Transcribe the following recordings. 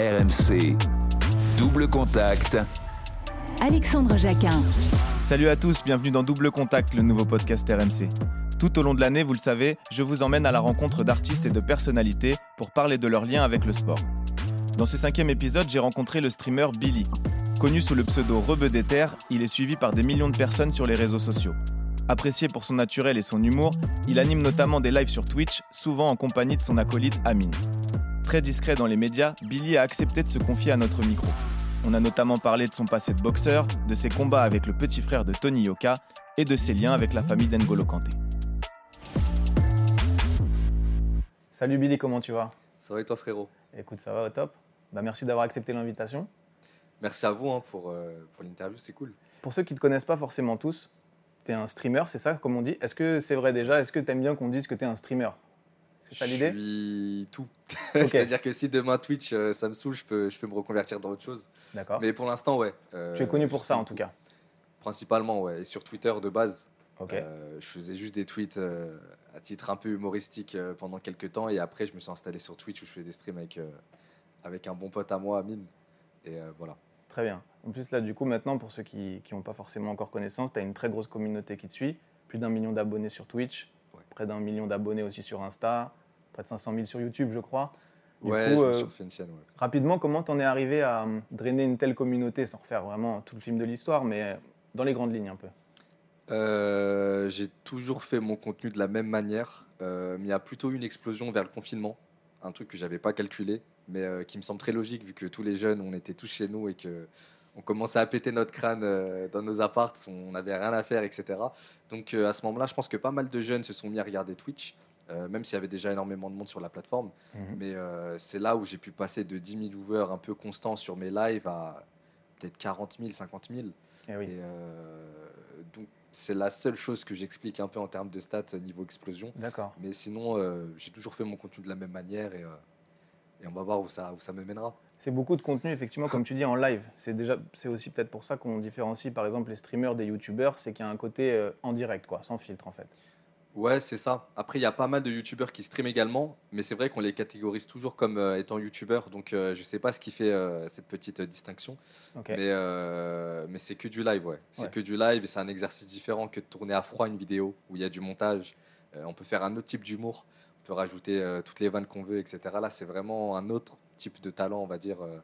RMC. Double contact. Alexandre Jacquin. Salut à tous, bienvenue dans Double Contact, le nouveau podcast RMC. Tout au long de l'année, vous le savez, je vous emmène à la rencontre d'artistes et de personnalités pour parler de leur lien avec le sport. Dans ce cinquième épisode, j'ai rencontré le streamer Billy. Connu sous le pseudo Rebeu il est suivi par des millions de personnes sur les réseaux sociaux. Apprécié pour son naturel et son humour, il anime notamment des lives sur Twitch, souvent en compagnie de son acolyte Amine. Très discret dans les médias, Billy a accepté de se confier à notre micro. On a notamment parlé de son passé de boxeur, de ses combats avec le petit frère de Tony Yoka et de ses liens avec la famille d'Engolo Kanté. Salut Billy, comment tu vas? Ça va et toi frérot? Écoute, ça va au top. Bah, merci d'avoir accepté l'invitation. Merci à vous hein, pour, euh, pour l'interview, c'est cool. Pour ceux qui ne te connaissent pas forcément tous, tu es un streamer, c'est ça comme on dit? Est-ce que c'est vrai déjà? Est-ce que tu aimes bien qu'on dise que tu es un streamer? C'est ça l'idée Je suis tout. C'est-à-dire que si demain Twitch euh, ça me saoule, je peux, je peux me reconvertir dans autre chose. D'accord. Mais pour l'instant, ouais. Euh, tu es connu pour ça en tout cas Principalement, ouais. Et sur Twitter de base. Ok. je faisais juste des tweets à titre un peu humoristique pendant quelques temps et après je me suis installé sur Twitch où je fais des streams avec, avec un bon pote à moi, Amine. Et voilà. Très bien. En plus, là, du coup, maintenant, pour ceux qui n'ont pas forcément encore connaissance, tu as une très grosse communauté qui te suit. Plus d'un million d'abonnés sur Twitch, près d'un million d'abonnés aussi sur Insta, près de 500 000 sur YouTube, je crois. Du ouais, coup, je me euh, Rapidement, comment t'en es arrivé à euh, drainer une telle communauté, sans refaire vraiment tout le film de l'histoire, mais euh, dans les grandes lignes un peu? J'ai toujours fait mon contenu de la même manière, mais il y a plutôt eu une explosion vers le confinement, un truc que j'avais pas calculé mais euh, qui me semble très logique vu que tous les jeunes, on était tous chez nous et que on commençait à péter notre crâne euh, dans nos apparts, on n'avait rien à faire, etc. Donc euh, à ce moment-là, je pense que pas mal de jeunes se sont mis à regarder Twitch, même s'il y avait déjà énormément de monde sur la plateforme. Mhm. Mais c'est là où j'ai pu passer de 10 000 viewers un peu constants sur mes lives à peut-être 40 000, 50 000. Et oui. donc c'est la seule chose que j'explique un peu en termes de stats niveau explosion. D'accord. Mais sinon, j'ai toujours fait mon contenu de la même manière et et on va voir où ça, où ça me mènera. C'est beaucoup de contenu, effectivement, comme tu dis, en live. C'est déjà, c'est aussi peut-être pour ça qu'on différencie, par exemple, les streamers des youtubeurs, c'est qu'il y a un côté euh, en direct, quoi, sans filtre, en fait. Ouais, c'est ça. Après, il y a pas mal de youtubeurs qui streament également, mais c'est vrai qu'on les catégorise toujours comme euh, étant youtubeurs, donc euh, je sais pas ce qui fait cette petite distinction. Mais, mais c'est que du live, ouais. C'est que du live et c'est un exercice différent que de tourner à froid une vidéo où il y a du montage. on peut faire un autre type d'humour rajouter euh, toutes les vannes qu'on veut, etc. Là, c'est vraiment un autre type de talent, on va dire, euh,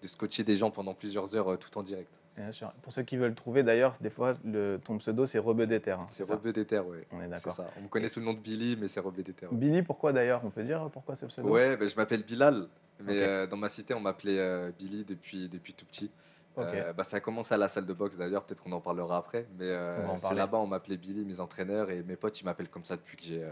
de scotcher des gens pendant plusieurs heures euh, tout en direct. Bien sûr. Pour ceux qui veulent trouver, d'ailleurs, des fois, le, ton pseudo, c'est Rebeu hein, c'est Rebeu oui. On est d'accord. On me connaît sous le nom de Billy, mais c'est Rebeu Billy, pourquoi d'ailleurs On peut dire pourquoi ce pseudo? Ouais, ben, je m'appelle Bilal, mais dans ma cité, on m'appelait Billy depuis, depuis tout petit. bah, ça a commencé à la salle de boxe d'ailleurs, peut-être qu'on en parlera après, mais c'est là-bas on m'appelait Billy, mes entraîneurs, et mes potes ils m'appellent comme ça depuis que j'ai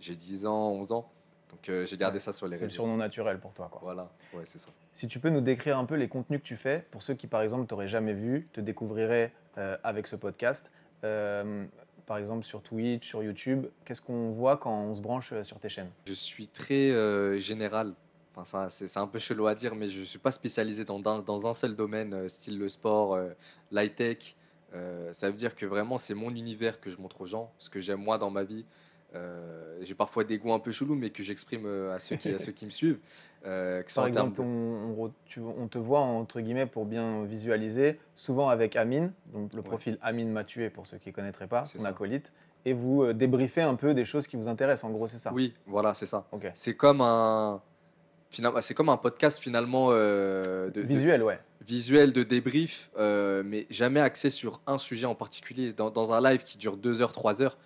j'ai 10 ans, 11 ans. Donc euh, j'ai gardé ça sur les C'est le surnom naturel pour toi. Quoi. Voilà, ouais, c'est ça. Si tu peux nous décrire un peu les contenus que tu fais, pour ceux qui par exemple t'auraient jamais vu, te découvriraient euh, avec ce podcast, euh, par exemple sur Twitch, sur YouTube, qu'est-ce qu'on voit quand on se branche sur tes chaînes? Je suis très général. Enfin, c'est un peu chelou à dire, mais je ne suis pas spécialisé dans, un seul domaine, style le sport, l'high-tech. ça veut dire que vraiment c'est mon univers que je montre aux gens, ce que j'aime moi dans ma vie. Euh, j'ai parfois des goûts un peu chelous, mais que j'exprime euh, à, ceux qui, à ceux qui me suivent. Euh, Par exemple, on, on, te voit, entre guillemets, pour bien visualiser, souvent avec Amine, donc le profil Amine m'a tué pour ceux qui ne connaîtraient pas, son acolyte, et vous débriefez un peu des choses qui vous intéressent, en gros, c'est ça? Oui, voilà, c'est ça. C'est comme un... C'est comme un podcast finalement de, visuel, ouais. Visuel de débrief, mais jamais axé sur un sujet en particulier. Dans, dans, un live qui dure 2 heures, 3 heures,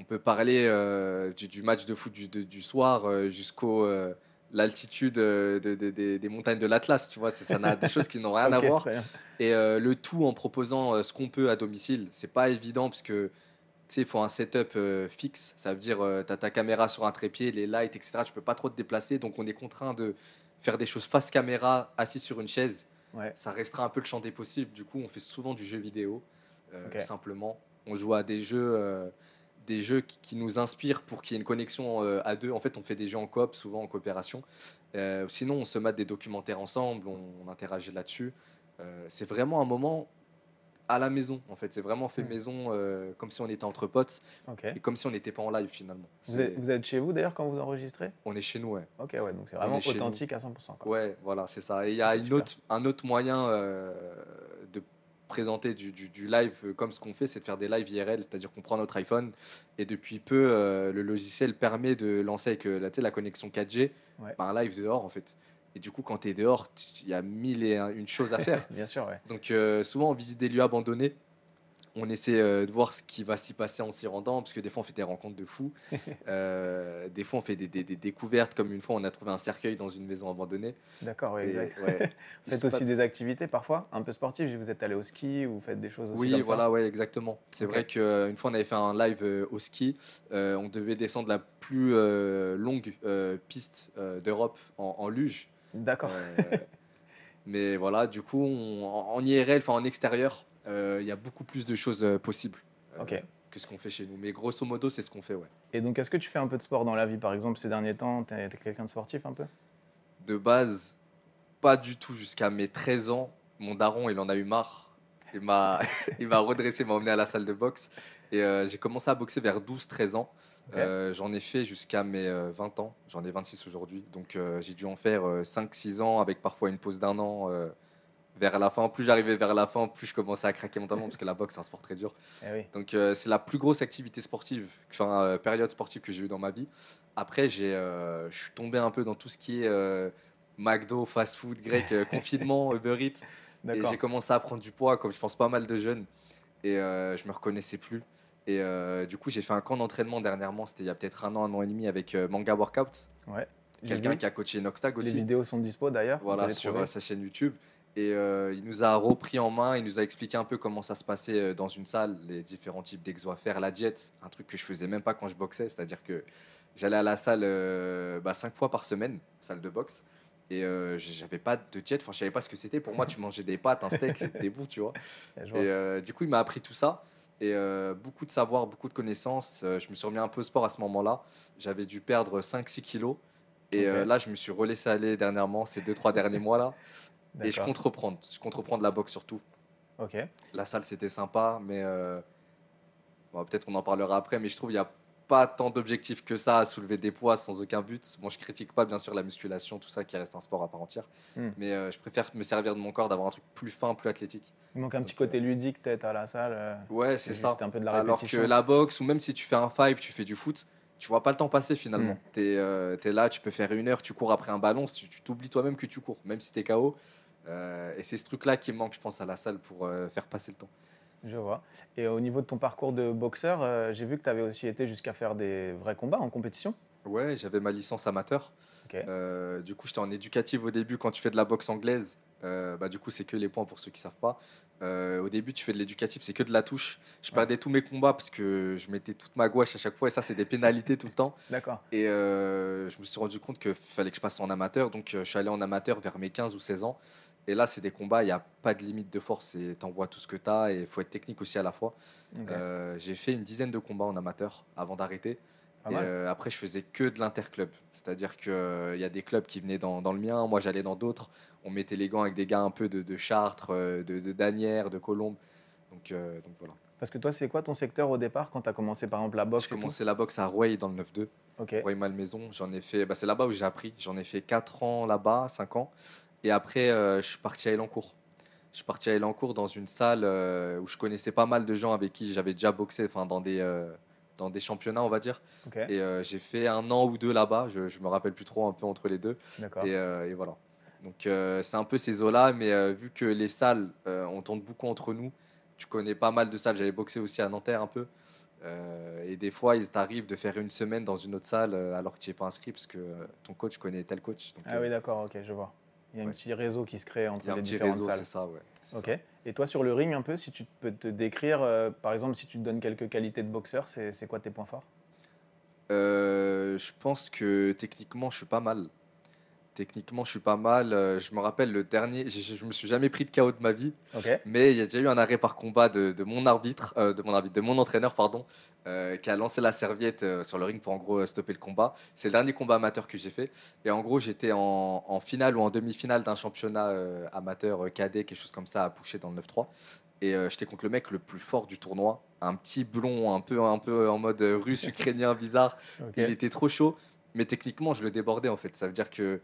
on peut parler euh, du, match de foot du, soir euh, jusqu'au euh, l'altitude des montagnes de l'Atlas, tu vois, ça n'a des choses qui n'ont rien à voir. Et le tout en proposant ce qu'on peut à domicile, c'est pas évident parce que il faut un setup fixe, ça veut dire tu as ta caméra sur un trépied, les lights, etc. Tu peux pas trop te déplacer, donc on est contraint de faire des choses face caméra, assis sur une chaise. Ça restera un peu le champ des possibles. Du coup, on fait souvent du jeu vidéo, simplement. On joue à des jeux des jeux qui, nous inspirent pour qu'il y ait une connexion euh, à deux. En fait, on fait des jeux en coop, souvent en coopération. Euh, sinon, on se mate des documentaires ensemble, on, interagit là-dessus. Euh, c'est vraiment un moment à la maison, en fait. C'est vraiment fait Mm. maison, comme si on était entre potes et comme si on n'était pas en live finalement. Vous êtes, vous êtes chez vous d'ailleurs quand vous enregistrez? On est chez nous, ouais. Ok, ouais, donc c'est vraiment authentique à 100%. Quoi. Ouais, voilà, c'est ça. Et il y a Ah, une super. autre, un autre moyen présenter du, du- du live euh, comme ce qu'on fait, c'est de faire des lives IRL, c'est-à-dire qu'on prend notre iPhone et depuis peu, euh, le logiciel permet de lancer avec euh, la, la connexion 4G Ouais. bah, un live dehors en fait. Et du coup, quand tu es dehors, il y a mille et un- une choses à faire. Bien sûr, ouais. Donc euh, souvent, on visite des lieux abandonnés. On essaie euh, de voir ce qui va s'y passer en s'y rendant, parce que des fois, on fait des rencontres de fous. Euh, des fois, on fait des, des- des découvertes, comme une fois, on a trouvé un cercueil dans une maison abandonnée. D'accord, exact. ouais. Vous faites aussi des activités parfois, un peu sportives. Vous êtes allé au ski ou vous faites des choses aussi Oui, comme ça voilà, ouais, exactement. C'est vrai qu'une fois, on avait fait un live euh, au ski. Euh, on devait descendre la plus euh, longue euh, piste euh, d'Europe en, en luge. D'accord. Euh, mais voilà, du coup, on- en, en IRL, enfin en extérieur, euh, il y a beaucoup plus de choses euh, possibles euh, que ce qu'on fait chez nous. Mais grosso modo, c'est ce qu'on fait, ouais. Et donc, est-ce que tu fais un peu de sport dans la vie Par exemple, ces derniers temps, tu es, quelqu'un de sportif un peu? De base, pas du tout jusqu'à mes 13 ans. Mon daron, il en a eu marre. Il m'a il m'a redressé, m'a emmené à la salle de boxe. Et euh, j'ai commencé à boxer vers 12-13 ans. Euh, J'en ai fait jusqu'à mes euh, 20 ans. J'en ai 26 aujourd'hui. Donc euh, j'ai dû en faire 5-6 ans avec parfois une pause d'un an. Vers la fin, plus j'arrivais vers la fin, plus je commençais à craquer mentalement parce que la boxe c'est un sport très dur. Eh oui. Donc euh, c'est la plus grosse activité sportive, enfin euh, période sportive que j'ai eue dans ma vie. Après j'ai, euh, je suis tombé un peu dans tout ce qui est McDo, fast food, grec, confinement, Uber Eats. Et j'ai commencé à prendre du poids, comme je pense pas mal de jeunes. Et je me reconnaissais plus. Et du coup j'ai fait un camp d'entraînement dernièrement, c'était il y a peut-être un an, un an et demi avec Manga Workouts, Ouais. Quelqu'un qui a coaché Noxtag Les aussi. vidéos sont dispo d'ailleurs. Voilà, les sur sa chaîne YouTube. Et euh, il nous a repris en main, il nous a expliqué un peu comment ça se passait euh, dans une salle, les différents types d'exos à faire, la diète, un truc que je faisais même pas quand je boxais, c'est-à-dire que j'allais à la salle euh, bah, cinq fois par semaine, salle de boxe, et euh, j'avais pas de diète, enfin je savais pas ce que c'était. Pour moi, tu mangeais des pâtes, un steak, c'était bon, tu vois. Et du coup, il m'a appris tout ça. Et euh, beaucoup de savoir, beaucoup de connaissances. Euh, je me suis remis un peu au sport à ce moment-là. J'avais dû perdre 5-6 kilos. Et euh, là, je me suis relaissé aller dernièrement, ces 2-3 derniers mois-là. Et je compte reprendre. Je compte reprendre la boxe surtout. Ok. La salle, c'était sympa, mais euh, bon, peut-être on en parlera après. Mais je trouve qu'il n'y a pas tant d'objectifs que ça à soulever des poids sans aucun but. Bon, je critique pas bien sûr la musculation, tout ça qui reste un sport à part entière. Hmm. Mais euh, je préfère me servir de mon corps, d'avoir un truc plus fin, plus athlétique. Il manque un petit côté ludique peut-être à la salle. euh, Ouais, c'est ça. un peu de la Alors que la boxe, ou même si tu fais un five, tu fais du foot, tu vois pas le temps passer finalement. Mm. Tu es, là, tu peux faire une heure, tu cours après un ballon, tu t'oublies toi-même que tu cours, même si tu es KO. Euh, et c'est ce truc-là qui manque, je pense, à la salle pour euh, faire passer le temps. Je vois. Et au niveau de ton parcours de boxeur, euh, j'ai vu que tu avais aussi été jusqu'à faire des vrais combats en compétition. Ouais, j'avais ma licence amateur. Du coup, j'étais en éducative au début quand tu fais de la boxe anglaise. Euh, bah, du coup, c'est que les points pour ceux qui savent pas. Euh, au début, tu fais de l'éducatif, c'est que de la touche. Je Ouais. perdais tous mes combats parce que je mettais toute ma gouache à chaque fois et ça, c'est des pénalités tout le temps. D'accord. Et euh, je me suis rendu compte qu'il fallait que je passe en amateur. Donc, je suis allé en amateur vers mes 15 ou 16 ans. Et là, c'est des combats, il n'y a pas de limite de force. Tu envoies tout ce que tu as et il faut être technique aussi à la fois. J'ai fait une dizaine de combats en amateur avant d'arrêter. Et euh, après, je faisais que de l'interclub. C'est-à-dire qu'il y a des clubs qui venaient dans, dans le mien, moi j'allais dans d'autres. On mettait les gants avec des gars un peu de, de Chartres, euh, de, de Danières, de Colombes. Donc, euh, donc voilà. Parce que toi, c'est quoi ton secteur au départ quand tu as commencé par exemple la boxe J'ai commencé la boxe à Rouaille dans le 9-2. Ok. Roy Malmaison, j'en ai fait. Bah, c'est là-bas où j'ai appris. J'en ai fait 4 ans là-bas, 5 ans. Et après, euh, je suis parti à Elancourt. Je suis parti à Elancourt dans une salle euh, où je connaissais pas mal de gens avec qui j'avais déjà boxé, enfin dans des euh, dans des championnats, on va dire. Et euh, j'ai fait un an ou deux là-bas. Je, je me rappelle plus trop, un peu entre les deux. D'accord. Et, euh, et voilà. Donc euh, c'est un peu ces eaux-là, mais vu que les salles, on tourne beaucoup entre nous, tu connais pas mal de salles. J'avais boxé aussi à Nanterre un peu. Et des fois, il t'arrive de faire une semaine dans une autre salle alors que tu n'es pas inscrit parce que ton coach connaît tel coach. Donc, Ah oui, d'accord. Ok, je vois. Il y a un petit réseau qui se crée entre il y a un les petit différentes réseau, salles. c'est ça, ouais. Ok. ça. Et toi, sur le ring, un peu, si tu peux te décrire, euh, par exemple, si tu te donnes quelques qualités de boxeur, c'est c'est quoi tes points forts? Euh, je pense que techniquement, je suis pas mal. Techniquement, je suis pas mal. Euh, Je me rappelle le dernier, je, je me suis jamais pris de KO de ma vie. Mais il y a déjà eu un arrêt par combat de, de mon arbitre, euh, de mon arbitre, de mon entraîneur, pardon, euh, qui a lancé la serviette euh, sur le ring pour en gros stopper le combat. C'est le dernier combat amateur que j'ai fait. Et en gros, j'étais en, en finale ou en demi-finale d'un championnat amateur cadet, quelque chose comme ça, à Poucher dans le 9-3. Et j'étais contre le mec le plus fort du tournoi. Un petit blond, un peu, un peu en mode russe, ukrainien, bizarre. Il était trop chaud. Mais techniquement, je le débordais en fait. Ça veut dire que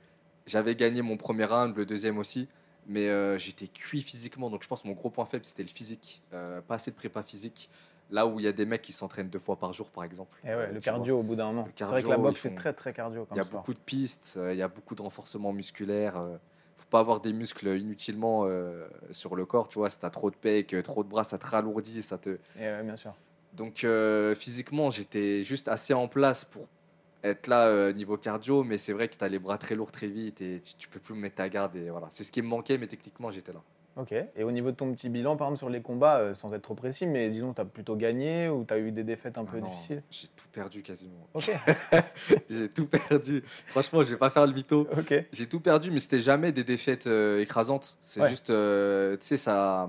j'avais gagné mon premier round, le deuxième aussi. Mais euh, j'étais cuit physiquement. Donc je pense que mon gros point faible, c'était le physique. Euh, pas assez de prépa physique. Là où il y a des mecs qui s'entraînent deux fois par jour, par exemple. Eh ouais, Euh, le tu vois. cardio au bout d'un moment. C'est vrai que la boxe, c'est très très cardio comme Il y a sport. beaucoup de pistes, euh, il y a beaucoup de renforcement musculaire. euh, faut pas avoir des muscles inutilement euh, sur le corps, tu vois. Si t'as trop de pecs, euh, trop de bras, ça te ralourdit, ça te. Et ouais, bien sûr. Donc euh, physiquement, j'étais juste assez en place pour être là euh, niveau cardio, mais c'est vrai que tu as les bras très lourds très vite et tu, tu peux plus me mettre ta garde et voilà. C'est ce qui me manquait, mais techniquement, j'étais là. Ok. Et au niveau de ton petit bilan, par exemple, sur les combats, euh, sans être trop précis, mais disons, tu as plutôt gagné ou tu as eu des défaites un Ah peu non, difficiles? J'ai tout perdu quasiment. Ok. j'ai tout perdu. Franchement, je vais pas faire le mytho. ok. J'ai tout perdu, mais c'était jamais des défaites euh, écrasantes. C'est Ouais. juste, tu sais, ça.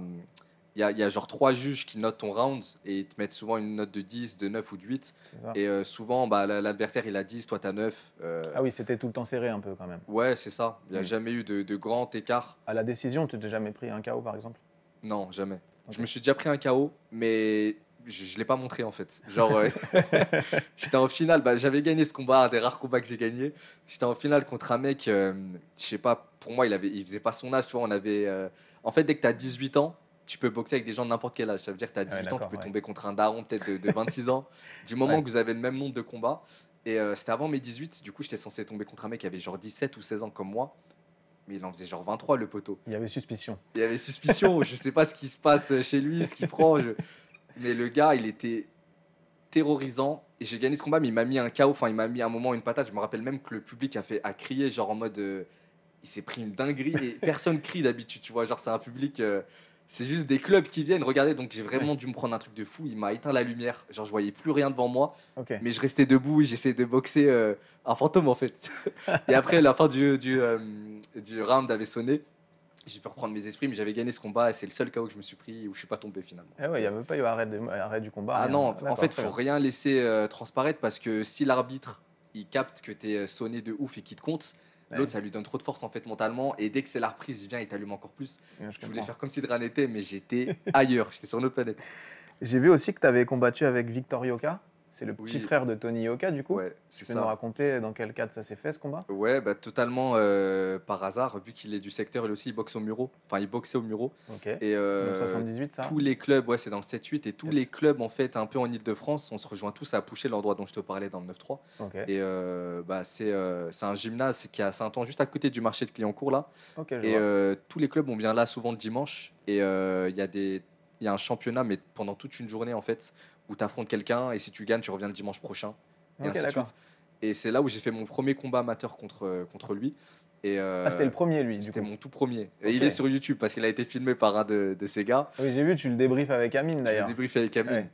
Il y a, y a genre trois juges qui notent ton round et ils te mettent souvent une note de 10, de 9 ou de 8. C'est ça. Et euh, souvent, bah, la- l'adversaire, il a 10, toi, t'as 9. euh, Ah oui, c'était tout le temps serré un peu quand même. Ouais, c'est ça. Il n'y a Mm. jamais eu de, de grand écart. À la décision, tu t'es jamais pris un KO par exemple? Non, jamais. Je me suis déjà pris un KO, mais je ne l'ai pas montré en fait. Genre, euh, j'étais en finale, bah, j'avais gagné ce combat, un des rares combats que j'ai gagné. J'étais en finale contre un mec, euh, je sais pas, pour moi, il, avait, il faisait pas son âge, tu vois. On avait, euh, En fait, dès que tu as 18 ans, tu peux boxer avec des gens de n'importe quel âge. Ça veut dire que tu as 18 ans, tu peux ouais. tomber contre un daron peut-être de, de 26 ans. Du moment Ouais. que vous avez le même nombre de combats. Et euh, c'était avant mes 18, du coup, j'étais censé tomber contre un mec qui avait genre 17 ou 16 ans comme moi. Mais il en faisait genre 23 le poteau. Il y avait suspicion. Il y avait suspicion, je sais pas ce qui se passe chez lui, ce qu'il prend. je- Mais le gars, il était terrorisant. Et j'ai gagné ce combat, mais il m'a mis un KO. Enfin, il m'a mis un moment une patate. Je me rappelle même que le public a fait a crié, genre en mode. euh, il s'est pris une dinguerie. Et personne crie d'habitude, tu vois. Genre, c'est un public. euh, c'est juste des clubs qui viennent regarder. Donc, j'ai vraiment dû me prendre un truc de fou. Il m'a éteint la lumière. Genre, je voyais plus rien devant moi. Mais je restais debout et j'essayais de boxer euh, un fantôme en fait. et après, la fin du, du, euh, du round avait sonné. J'ai pu reprendre mes esprits, mais j'avais gagné ce combat et c'est le seul KO que je me suis pris où je suis pas tombé finalement. Eh ouais, il n'y avait pas eu arrêt, de- arrêt du combat. ah rien. non, en fait, très faut rien laisser euh, transparaître parce que si l'arbitre il capte que tu es sonné de ouf et qu'il te compte, Ouais. l'autre ça lui donne trop de force en fait mentalement et dès que c'est la reprise, il vient et t'allume encore plus. Je Je voulais faire comme si de rien n'était, mais j'étais ailleurs, j'étais sur une autre planète. J'ai vu aussi que tu avais combattu avec Victor Yoka. C'est le petit Oui. frère de Tony Yoka, du coup. Ouais, tu c'est peux nous raconter dans quel cadre ça s'est fait ce combat? Ouais, bah, totalement euh, par hasard, vu qu'il est du secteur, il aussi il boxe au Muro. Enfin, il boxait au Muro. Ok. Et euh, Donc 78, ça tous les clubs, ouais, c'est dans le 7-8, et tous Yes. les clubs, en fait, un peu en Ile-de-France, on se rejoint tous à Poucher, l'endroit dont je te parlais dans le 9-3. Ok. Et euh, bah, c'est un gymnase qui est à Saint-Anne, juste à côté du marché de Clignancourt, là. Je Et tous les clubs, on vient là souvent le dimanche. Et il y a des. Il y a un championnat, mais pendant toute une journée, en fait, où tu affrontes quelqu'un, et si tu gagnes, tu reviens le dimanche prochain. Et Ok, ainsi de d'accord. suite. Et c'est là où j'ai fait mon premier combat amateur contre, contre lui. Et, euh, Ah, c'était le premier, lui, C'était mon tout premier. Et il est sur YouTube parce qu'il a été filmé par un de, de ces gars. Oui, j'ai vu, tu le débriefes avec Amine, J'ai d'ailleurs. débriefé avec Amine. Ouais.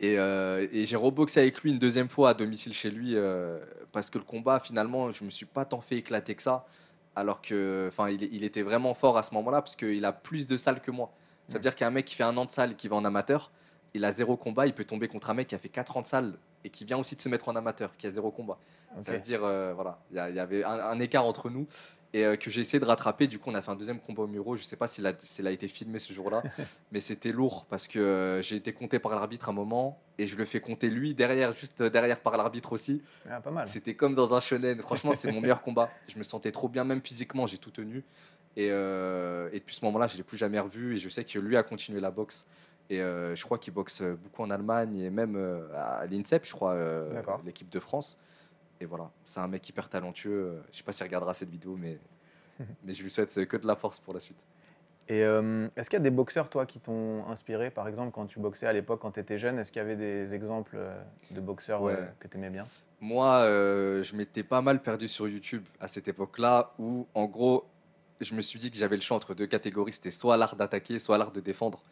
Et, euh, et j'ai reboxé avec lui une deuxième fois à domicile chez lui euh, parce que le combat, finalement, je me suis pas tant fait éclater que ça. Alors que, enfin, il, il était vraiment fort à ce moment-là parce qu'il a plus de salles que moi. Ça veut Mm. dire qu'un mec qui fait un an de salle et qui va en amateur, il a zéro combat, il peut tomber contre un mec qui a fait 4 ans de salle et qui vient aussi de se mettre en amateur, qui a zéro combat. Ça veut dire, euh, voilà, il y, avait un, un écart entre nous et euh, que j'ai essayé de rattraper. Du coup, on a fait un deuxième combat au Muro. Je sais pas s'il a, a été filmé ce jour-là, mais c'était lourd parce que euh, j'ai été compté par l'arbitre un moment et je le fais compter lui derrière, juste derrière par l'arbitre aussi. Ah, pas mal. C'était comme dans un shonen. Franchement, c'est mon meilleur combat. Je me sentais trop bien, même physiquement, j'ai tout tenu. Et, et depuis ce moment-là, je l'ai plus jamais revu et je sais que lui a continué la boxe. Et euh, je crois qu'il boxe beaucoup en Allemagne et même euh, à l'INSEP, je crois, euh, l'équipe de France. Et voilà, c'est un mec hyper talentueux. Je sais pas s'il regardera cette vidéo, mais, mais je lui souhaite que de la force pour la suite. Et euh, est-ce qu'il y a des boxeurs, toi, qui t'ont inspiré? Par exemple, quand tu boxais à l'époque, quand tu étais jeune, est-ce qu'il y avait des exemples de boxeurs Ouais. euh, que tu aimais bien? Moi, euh, je m'étais pas mal perdu sur YouTube à cette époque-là, où en gros, je me suis dit que j'avais le choix entre deux catégories. C'était soit l'art d'attaquer, soit l'art de défendre.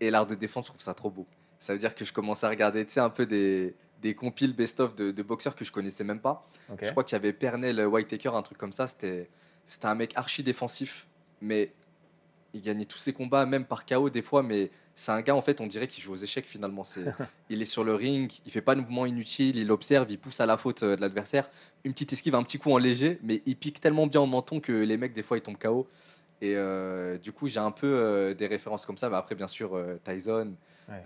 Et l'art de défendre, je trouve ça trop beau. Ça veut dire que je commençais à regarder, tu sais, un peu des, des compiles best-of de, de boxeurs que je connaissais même pas. Je crois qu'il y avait Pernell Whitaker, un truc comme ça. C'était c'était un mec archi défensif, mais il gagnait tous ses combats, même par KO des fois. Mais c'est un gars, en fait, on dirait qu'il joue aux échecs finalement. C'est, il est sur le ring, il fait pas de mouvement inutile, il observe, il pousse à la faute euh, de l'adversaire. Une petite esquive, un petit coup en léger, mais il pique tellement bien au menton que les mecs, des fois, ils tombent KO. Et euh, du coup, j'ai un peu euh, des références comme ça. Mais après, bien sûr, euh, Tyson, Ouais.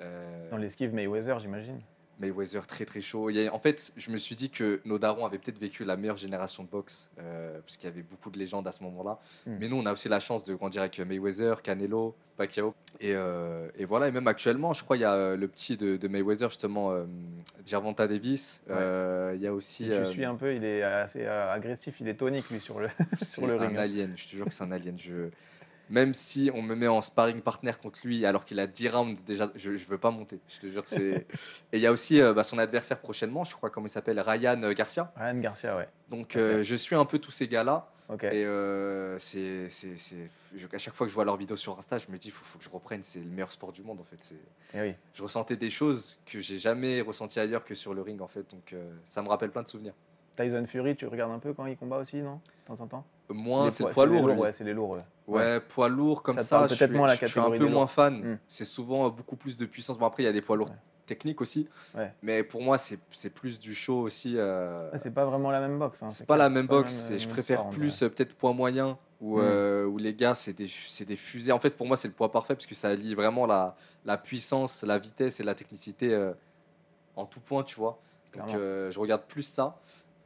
Dans l'esquive Mayweather, j'imagine. Mayweather très très chaud. En fait, je me suis dit que nos darons avaient peut-être vécu la meilleure génération de boxe, euh, parce qu'il y avait beaucoup de légendes à ce moment-là. Mm. Mais nous, on a aussi la chance de grandir avec Mayweather, Canelo, Pacquiao. Et, euh, et voilà, et même actuellement, je crois il y a euh, le petit de, de Mayweather, justement, euh, Gervonta Davis. Ouais. Euh, Il y a aussi euh, suis un peu, il est assez euh, agressif, il est tonique lui sur le, c'est sur le ring. un hein. alien, je te jure que c'est un alien. Je... Même si on me met en sparring partner contre lui alors qu'il a 10 rounds déjà, je ne veux pas monter. Je te jure c'est. Et il y a aussi euh, bah, son adversaire prochainement, je crois, comment il s'appelle Ryan Garcia. Ryan Garcia, ouais. Donc euh, je suis un peu tous ces gars-là. Et euh, c'est, c'est, c'est- je- à chaque fois que je vois leurs vidéos sur Insta, je me dis, il faut, faut que je reprenne. C'est le meilleur sport du monde, en fait. C'est, Et oui. je ressentais des choses que j'ai jamais ressenties ailleurs que sur le ring, en fait. Donc euh, ça me rappelle plein de souvenirs. Tyson Fury, tu regardes un peu quand il combat aussi, non? De temps en temps? Moi, Les c'est poids- lourd. lourds, lui. Ouais, c'est les lourds. ouais. Ouais, poids lourd comme Ça je suis, moins la je suis un peu moins fan. Mm. C'est souvent euh, beaucoup plus de puissance. Bon, après, il y a des poids lourds Ouais. techniques aussi. Ouais. Mais pour moi, c'est plus du show aussi. euh, c'est pas vraiment la même boxe. hein, c'est pas la même boxe. le je préfère plus peut-être poids moyen où, Mm. euh, où les gars, c'est des, des fusées. En fait, pour moi, c'est le poids parfait parce que ça allie vraiment la, la puissance, la vitesse et la technicité euh, en tout point, tu vois. Donc, je regarde plus ça.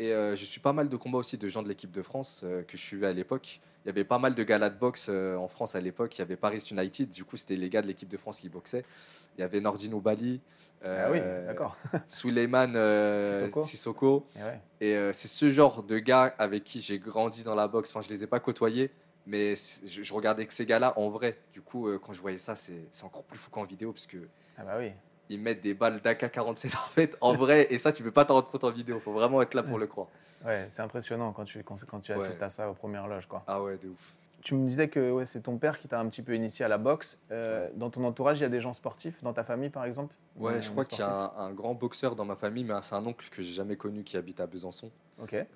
Et euh, je suis pas mal de combats aussi de gens de l'équipe de France euh, que je suivais à l'époque. Il y avait pas mal de galas de boxe euh, en France à l'époque. Il y avait Paris United, du coup, c'était les gars de l'équipe de France qui boxaient. Il y avait Nordino Bali, Ah oui, d'accord. Suleiman Sissoko. Sissoko. Et ouais. Et c'est ce genre de gars avec qui j'ai grandi dans la boxe. Enfin, je les ai pas côtoyés, mais je, je regardais que ces gars-là en vrai. Du coup, quand je voyais ça, c'est c'est encore plus fou qu'en vidéo parce que Ah bah oui. Ils mettent des balles d'AK-47 en fait en vrai. Et ça, tu peux pas t'en rendre compte en vidéo. Faut vraiment être là pour le croire. Ouais, c'est impressionnant quand tu, quand, quand tu Ouais. assistes à ça aux premières loges. Quoi. Ah ouais, de ouf. Tu me disais que ouais, c'est ton père qui t'a un petit peu initié à la boxe. Euh, Dans ton entourage, il y a des gens sportifs, dans ta famille par exemple? Ouais, Euh, je crois qu'il y a un, un grand boxeur dans ma famille, mais c'est un oncle que j'ai jamais connu qui habite à Besançon, Ok. euh,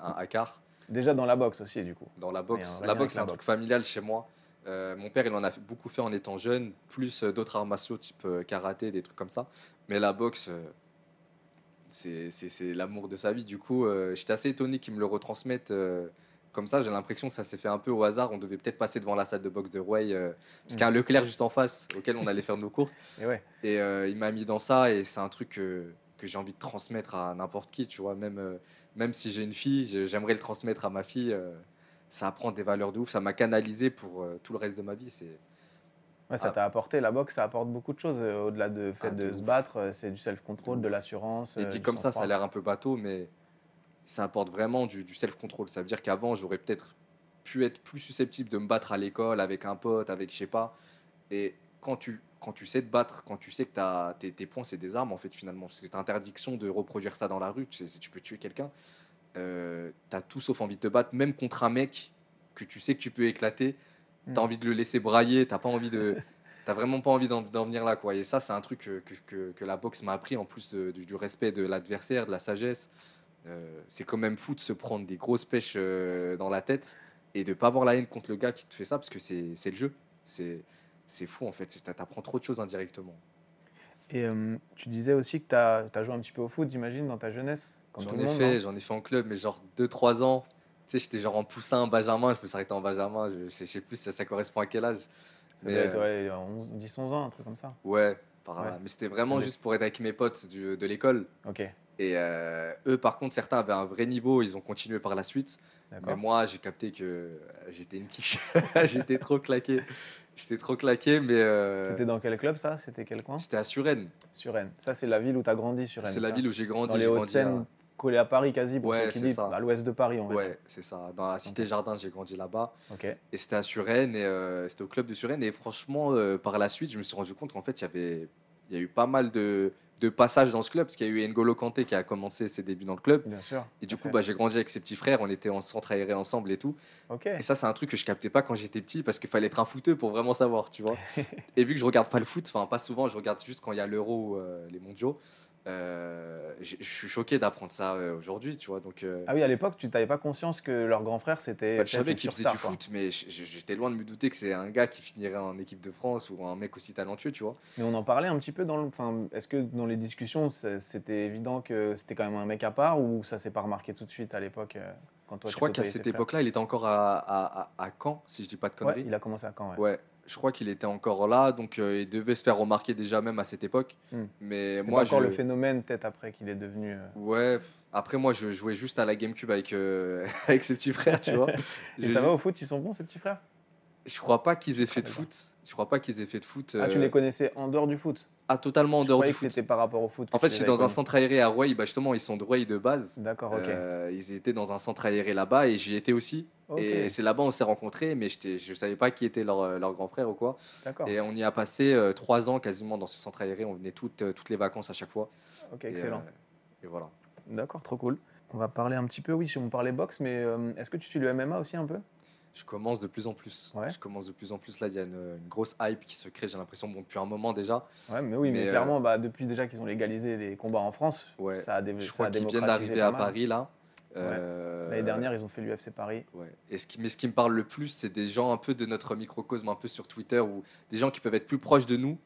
un Akar. Déjà dans la boxe aussi, du coup. dans la boxe. La boxe, c'est un truc familial chez moi. Euh, mon père, il en a beaucoup fait en étant jeune, plus euh, d'autres arts martiaux type euh, karaté, des trucs comme ça. Mais la boxe, c'est l'amour de sa vie. Du coup, j'étais assez étonné qu'ils me le retransmettent euh, comme ça. J'ai l'impression que ça s'est fait un peu au hasard. On devait peut-être passer devant la salle de boxe de euh, parce qu'il y a un Leclerc juste en face auquel on allait faire nos courses. Et ouais. Et euh, il m'a mis dans ça et c'est un truc que, que j'ai envie de transmettre à n'importe qui, tu vois. Même, même si j'ai une fille, j'ai- j'aimerais le transmettre à ma fille. Ça apprend des valeurs de ouf, ça m'a canalisé pour euh, tout le reste de ma vie. C'est Ouais, ça Ah. t'a apporté, la boxe, ça apporte beaucoup de choses. euh, Au-delà de fait Ah, de, de se battre, euh, c'est du self-control, De de l'assurance. Et dit comme ça, ça a l'air un peu bateau, mais ça apporte vraiment du, du self-control. Ça veut dire qu'avant, j'aurais peut-être pu être plus susceptible de me battre à l'école avec un pote, avec je sais pas. Et quand tu, quand tu sais te battre, quand tu sais que t'as- tes, tes points, c'est des armes, en fait, finalement, parce que tu interdiction de reproduire ça dans la rue, tu sais, tu peux tuer quelqu'un, euh, tu as tout sauf envie de te battre, même contre un mec que tu sais que tu peux éclater, tu Mm. as envie de le laisser brailler, t'as pas envie de. T'as vraiment pas envie d'en venir là, quoi. Et ça, c'est un truc que, que, la boxe m'a appris, en plus euh, du, du respect de l'adversaire, de la sagesse. Euh, c'est quand même fou de se prendre des grosses pêches dans la tête et de pas avoir la haine contre le gars qui te fait ça, parce que c'est c'est le jeu. C'est c'est fou, en fait. T'apprends trop de choses indirectement. Et tu disais aussi que tu as, joué un petit peu au foot, j'imagine, dans ta jeunesse J'en ai monde, fait, non j'en ai fait en club, mais genre 2-3 ans. Tu sais, j'étais genre en poussin, benjamin, je me suis arrêté en benjamin, je, je sais- je sais plus ça, ça correspond à quel âge. Ça Mais, doit être euh, ouais, 11, 10, 11 ans, un truc comme ça. Ouais, par là. Ouais. Mais c'était vraiment juste pour être avec mes potes du- de l'école. Ok, Et euh, eux, par contre, certains avaient un vrai niveau, ils ont continué par la suite. Mais d'accord. moi, j'ai capté que euh, j'étais une quiche. j'étais trop claqué. J'étais trop claqué, mais euh, C'était dans quel club ça? C'était quel coin? C'était à Suresnes. Suresnes. Ça, c'est la ville où tu as grandi, Suresnes. C'est la ville où j'ai grandi. Dans les j'ai grandi à- Hauts-de-Seine, collé à Paris quasi, pour Ouais, ceux qui disent, ça. à l'ouest de Paris, va dire. Ouais, c'est ça. Dans la cité Ok. Jardin, j'ai grandi là-bas. Ok, Et c'était à Suresnes, et euh, c'était au club de Suresnes. Et franchement, euh, par la suite, je me suis rendu compte qu'en fait, il y avait, il y a eu pas mal de, de passages dans ce club, parce qu'il y a eu N'Golo Kanté qui a commencé ses débuts dans le club. bien sûr. Et du coup, fait. bah, j'ai grandi avec ses petits frères, on était en centre aéré ensemble et tout. Ok, Et ça, c'est un truc que je captais pas quand j'étais petit, parce qu'il fallait être un footeux pour vraiment savoir, tu vois. et vu que je regarde pas le foot, enfin pas souvent, je regarde juste quand il y a l'euro ou euh, les mondiaux, euh, je suis choqué d'apprendre ça euh, aujourd'hui, tu vois. Donc, euh, Ah oui, à l'époque, tu n'avais pas conscience que leur grand frère, c'était. bah, je savais qu'il faisait du quoi. foot, mais j'étais loin de me douter que c'est un gars qui finirait en équipe de France ou un mec aussi talentueux, tu vois. Mais on en parlait un petit peu dans le. Enfin, est-ce que dans les discussions, c'était évident que c'était quand même un mec à part ou ça s'est pas remarqué tout de suite à l'époque quand toi Je crois qu'à cette époque-là, il était encore à, à, à- à Caen, si je dis pas de Ouais, conneries. il a commencé à ouais. Ouais, je crois qu'il était encore là, donc euh, il devait se faire remarquer déjà même à cette époque. Hmm. Mais C'est moi, pas encore je... le phénomène peut-être après qu'il est devenu. euh, Ouais, après moi, je jouais juste à la GameCube avec, euh, avec ses petits frères, tu vois. Et Je- ça va au foot, ils sont bons ces petits frères? Je crois pas qu'ils aient fait de foot. Je crois pas qu'ils aient fait de foot. Ah, tu les connaissais en dehors du foot? Ah, totalement en dehors du que foot. c'était par rapport au foot. En fait, suis dans un centre aéré à Rouaille. Bah, justement, ils sont de Rouaille de base. D'accord, ok. Ils étaient dans un centre aéré là-bas et j'y étais aussi. Et c'est là-bas on s'est rencontrés, mais je savais pas qui était leur, leur grand frère ou quoi. Et on y a passé euh, trois ans quasiment dans ce centre aéré. On venait toutes, euh, toutes les vacances à chaque fois. Ok, Et, excellent. euh, Et, voilà. D'accord, trop cool. On va parler un petit peu, oui, si on parlait boxe, mais euh, est-ce que tu suis le MMA aussi un peu? Je commence de plus en plus. Ouais. Je commence de plus en plus. Là, il y a une, une grosse hype qui se crée. J'ai l'impression, bon, depuis un moment déjà. Ouais, mais oui, mais, Mais, euh, clairement, bah, depuis déjà qu'ils ont légalisé les combats en France, Ouais. ça a, dé- Je ça crois qu'ils viennent d'arriver à. Paris là. Euh, L'année dernière, ils ont fait l'UFC Paris. Ouais. Et ce qui, mais ce qui me parle le plus, c'est des gens un peu de notre microcosme, un peu sur Twitter, ou des gens qui peuvent être plus proches de nous,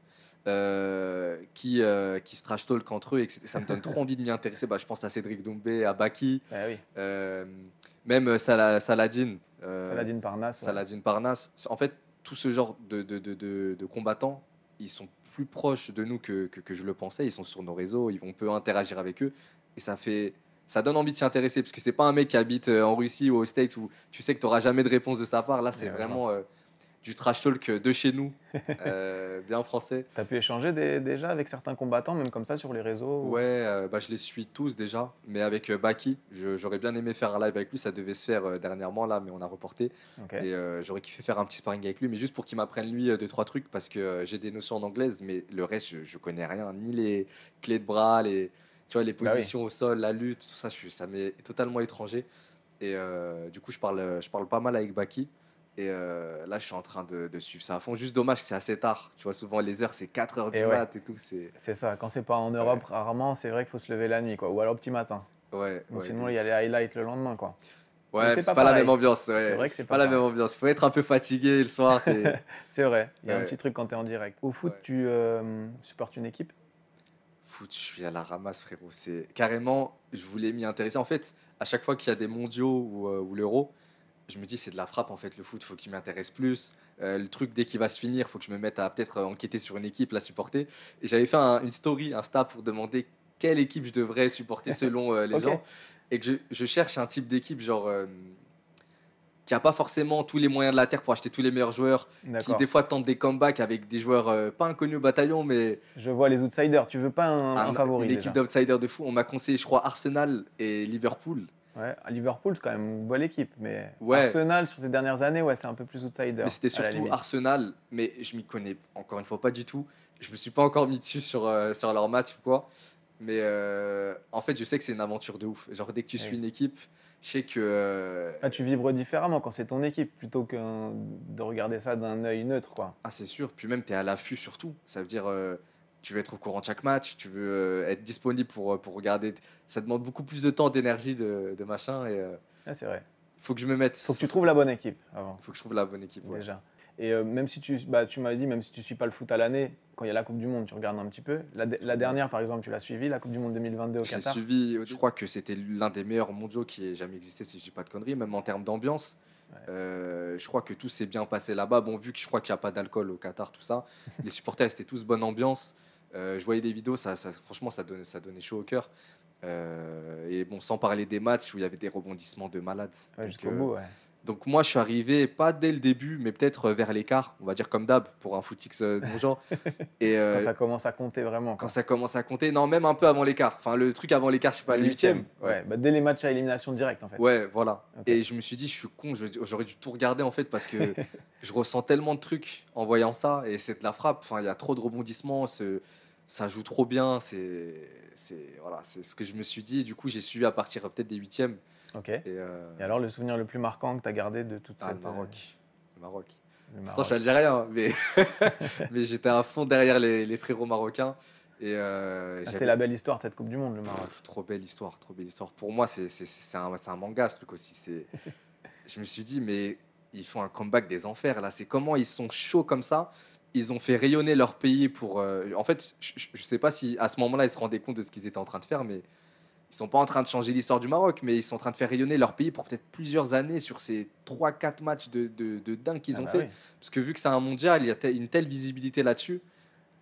euh, qui, euh, qui se trash talk entre eux. Et que ça me donne trop envie de m'y intéresser. Bah, je pense à Cédric Doumbé, à Baki, Ah oui, euh, même Saladin. Saladin Parnasse. ouais. Saladin Parnasse. En fait, tout ce genre de, de, de, combattants, ils sont plus proches de nous que, que, que je le pensais. Ils sont sur nos réseaux, on peut interagir avec eux. Et ça fait. Ça donne envie de s'y intéresser parce que c'est pas un mec qui habite euh, en Russie ou aux States où tu sais que tu n'auras jamais de réponse de sa part. Là, c'est vraiment euh, du trash talk de chez nous, euh, bien français. T'as pu échanger des- déjà avec certains combattants, même comme ça sur les réseaux ou- Ouais, euh, bah, je les suis tous déjà, mais avec euh, Baki, j'aurais bien aimé faire un live avec lui. Ça devait se faire euh, dernièrement là, mais on a reporté. Et euh, j'aurais kiffé faire un petit sparring avec lui, mais juste pour qu'il m'apprenne lui euh, deux trois trucs parce que euh, j'ai des notions en anglaise, mais le reste je, je connais rien, ni les clés de bras, les tu vois les Bah oui. positions au sol, la lutte, tout ça, je, suis- ça m'est totalement étranger. Et euh, du coup je parle je parle pas mal avec Baki. Et euh, là, je suis en train de, de suivre ça à fond. Juste dommage que c'est assez tard. Tu vois, souvent les heures, c'est 4 heures du ouais. mat et tout. C'est C'est ça, quand c'est pas en Europe, rarement, c'est vrai qu'il faut se lever la nuit, quoi. Ou alors petit matin. ouais. Ou ouais, sinon, il y a les highlights le lendemain, quoi. Ouais, c'est pas pas, la même ambiance. C'est vrai que C'est pas, pas la même ambiance. Faut être un peu fatigué le soir. C'est vrai, il y a un petit truc quand t'es en direct. Au foot, tu euh, supportes une équipe? Foot, je suis à la ramasse, frérot. C'est carrément, je voulais m'y intéresser. En fait, à chaque fois qu'il y a des mondiaux ou, euh, ou l'euro, je me dis c'est de la frappe en fait. Le foot, faut qu'il m'intéresse plus. Euh, le truc dès qu'il va se finir, faut que je me mette à peut-être enquêter sur une équipe, la supporter. Et j'avais fait un- une story Insta pour demander quelle équipe je devrais supporter selon euh, les gens. Et que je, je cherche un type d'équipe genre qui a pas forcément tous les moyens de la terre pour acheter tous les meilleurs joueurs, qui des fois tentent des comebacks avec des joueurs euh, pas inconnus au bataillon, mais Je vois les outsiders. Tu veux pas un, un un- favori une équipe d'outsiders de fou. On m'a conseillé, je crois, Arsenal et Liverpool. Ouais, Liverpool, c'est quand même une bonne équipe. Mais Ouais. Arsenal, sur ces dernières années, ouais, c'est un peu plus outsider. Mais c'était surtout. Arsenal, mais je m'y connais encore une fois pas du tout. Je me suis pas encore mis dessus sur, euh, sur leur match ou quoi. Mais euh, en fait, je sais que c'est une aventure de ouf. Genre, dès que tu Oui. suis une équipe, je sais que. euh, Ah, tu vibres différemment quand c'est ton équipe plutôt que de regarder ça d'un œil neutre, quoi. Ah, c'est sûr. Puis même, tu es à l'affût surtout. Ça veut dire, euh, tu veux être au courant de chaque match, tu veux euh, être disponible pour, pour regarder. Ça demande beaucoup plus de temps, d'énergie, de, de machin. Et Ah, c'est vrai. faut que je me mette. Faut que tu trouves la bonne équipe avant. faut que je trouve la bonne équipe. ouais. déjà. Et euh, même si tu, bah, tu m'as dit, même si tu suis pas le foot à l'année, quand il y a la Coupe du Monde, tu regardes un petit peu. La, de- la dernière, par exemple, tu l'as suivi, la Coupe du Monde 2022 au J'ai Qatar. suivi, je crois que c'était l'un des meilleurs mondiaux qui ait jamais existé, si je dis pas de conneries, même en termes d'ambiance. Ouais. Euh, je crois que tout s'est bien passé là-bas. Bon, vu que je crois qu'il n'y a pas d'alcool au Qatar, tout ça, les supporters étaient tous bonne ambiance. Euh, je voyais des vidéos, ça, ça- franchement, ça donnait, ça donnait chaud au cœur. Euh, et bon, sans parler des matchs où il y avait des rebondissements de malades. Ouais, Jusqu'au euh, bout, ouais. Donc moi, je suis arrivé pas dès le début, mais peut-être euh, vers l'écart, on va dire comme d'hab pour un footix euh, de mon genre. Et euh, Quand ça commence à compter vraiment. quand ça commence à compter, non, même un peu avant l'écart. Enfin, le truc avant l'écart, je sais pas, Les le huitième. Ouais, bah, dès les matchs à élimination directe, en fait. Ouais, voilà. Et je me suis dit, je suis con, j'aurais dû tout regarder en fait parce que je ressens tellement de trucs en voyant ça et c'est de la frappe. Enfin, il y a trop de rebondissements, ça joue trop bien. C'est, c'est voilà, c'est ce que je me suis dit. Du coup, j'ai suivi à partir peut-être des huitièmes. Ok. Et, euh, Et alors, le souvenir le plus marquant que tu as gardé de toute ah, cette. le Maroc. Le Maroc. le Pourtant, je Maroc. suis algérien, mais, mais j'étais à fond derrière les, les frérots marocains. Et euh, Ah, C'était la belle histoire cette Coupe du Monde, le Maroc. Pff, trop belle histoire, trop belle histoire. Pour moi, c'est un, c'est un manga ce truc aussi. C'est- Je me suis dit, mais ils font un comeback des enfers là. C'est comment ils sont chauds comme ça. Ils ont fait rayonner leur pays pour. euh, En fait, je, je sais pas si à ce moment-là ils se rendaient compte de ce qu'ils étaient en train de faire, mais ils sont pas en train de changer l'histoire du Maroc, mais ils sont en train de faire rayonner leur pays pour peut-être plusieurs années sur ces 3-4 matchs de, de, de dingue qu'ils Ah ont bah fait. oui. Parce que vu que c'est un mondial, il y a une telle visibilité là-dessus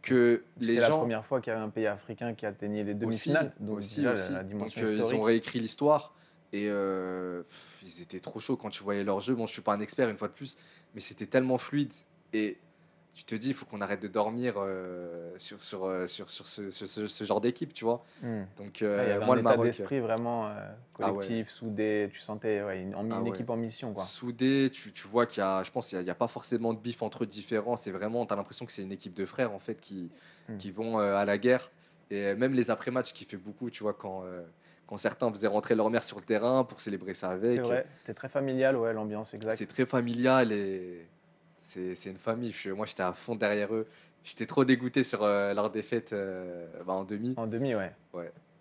que les C'était la gens. première fois qu'il y avait un pays africain qui atteignait les demi-finales. Donc aussi, déjà, aussi. la, la dimension Donc, euh, ils ont réécrit l'histoire et euh, pff, ils étaient trop chauds quand tu voyais leur jeu. Bon, je suis pas un expert une fois de plus, mais c'était tellement fluide et tu te dis, il faut qu'on arrête de dormir euh, sur, sur, euh, sur, sur ce, sur ce- ce genre d'équipe, tu vois. Hmm. Donc, Ouais, euh, il y avait moi, un le état Maroc, d'esprit vraiment euh, Ah ouais. collectif, soudé. Tu sentais ouais, une, Ah équipe en mission. Quoi. soudé, tu, tu vois qu'il y a, je pense, qu'il n'y a, pas forcément de bif entre différents. C'est vraiment, tu as l'impression que c'est une équipe de frères en fait qui, Hmm. qui vont à la guerre. Et même les après-matchs qui fait beaucoup, tu vois, quand, quand certains faisaient rentrer leur mère sur le terrain pour célébrer ça avec. C'est vrai, c'était très familial, ouais, l'ambiance exacte. C'est très familial et c'est une famille. Je- moi, j'étais à fond derrière eux. J'étais trop dégoûté sur euh, leur défaite euh, bah, en demi, En demi, ouais.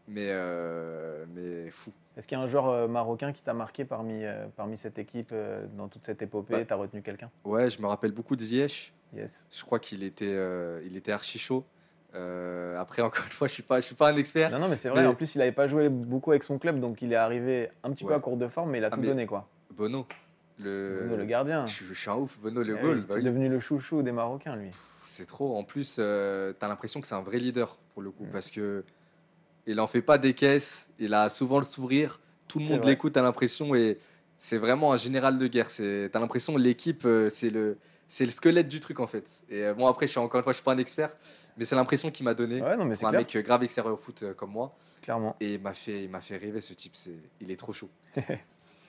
mais, euh, mais fou. Est-ce qu'il y a un joueur marocain qui t'a marqué parmi, parmi cette équipe dans toute cette épopée? Ouais. T'as retenu quelqu'un? Ouais, je me rappelle beaucoup de Ziyech. Yes. Je crois qu'il était, il était archi chaud. Euh, après, encore une fois, je suis pas, je suis pas un expert. Non, non, mais c'est vrai. Mais- En plus, il n'avait pas joué beaucoup avec son club, donc il est arrivé un petit peu Ouais. à court de forme, mais il a Ah, tout donné, quoi. Bono, le, gardien. Je, je suis un ouf. Bono, le Eh goal. oui, bah c'est oui. devenu le chouchou des Marocains, lui. C'est trop. En plus, tu as l'impression que c'est un vrai leader pour le coup, parce que il en fait pas des caisses. Il a souvent le sourire. Tout le monde l'écoute. T'as l'impression et c'est vraiment un général de guerre. C'est, t'as l'impression que l'équipe, euh, c'est le, c'est le squelette du truc en fait. Et euh, bon après, je suis encore une fois, je suis pas un expert, mais c'est l'impression qu'il m'a donné. Ouais, non, mais c'est pour un clair, mec euh, grave extérieur au foot euh, comme moi. clairement. Et il m'a fait, il fait rêver ce type. C'est, il est trop chaud.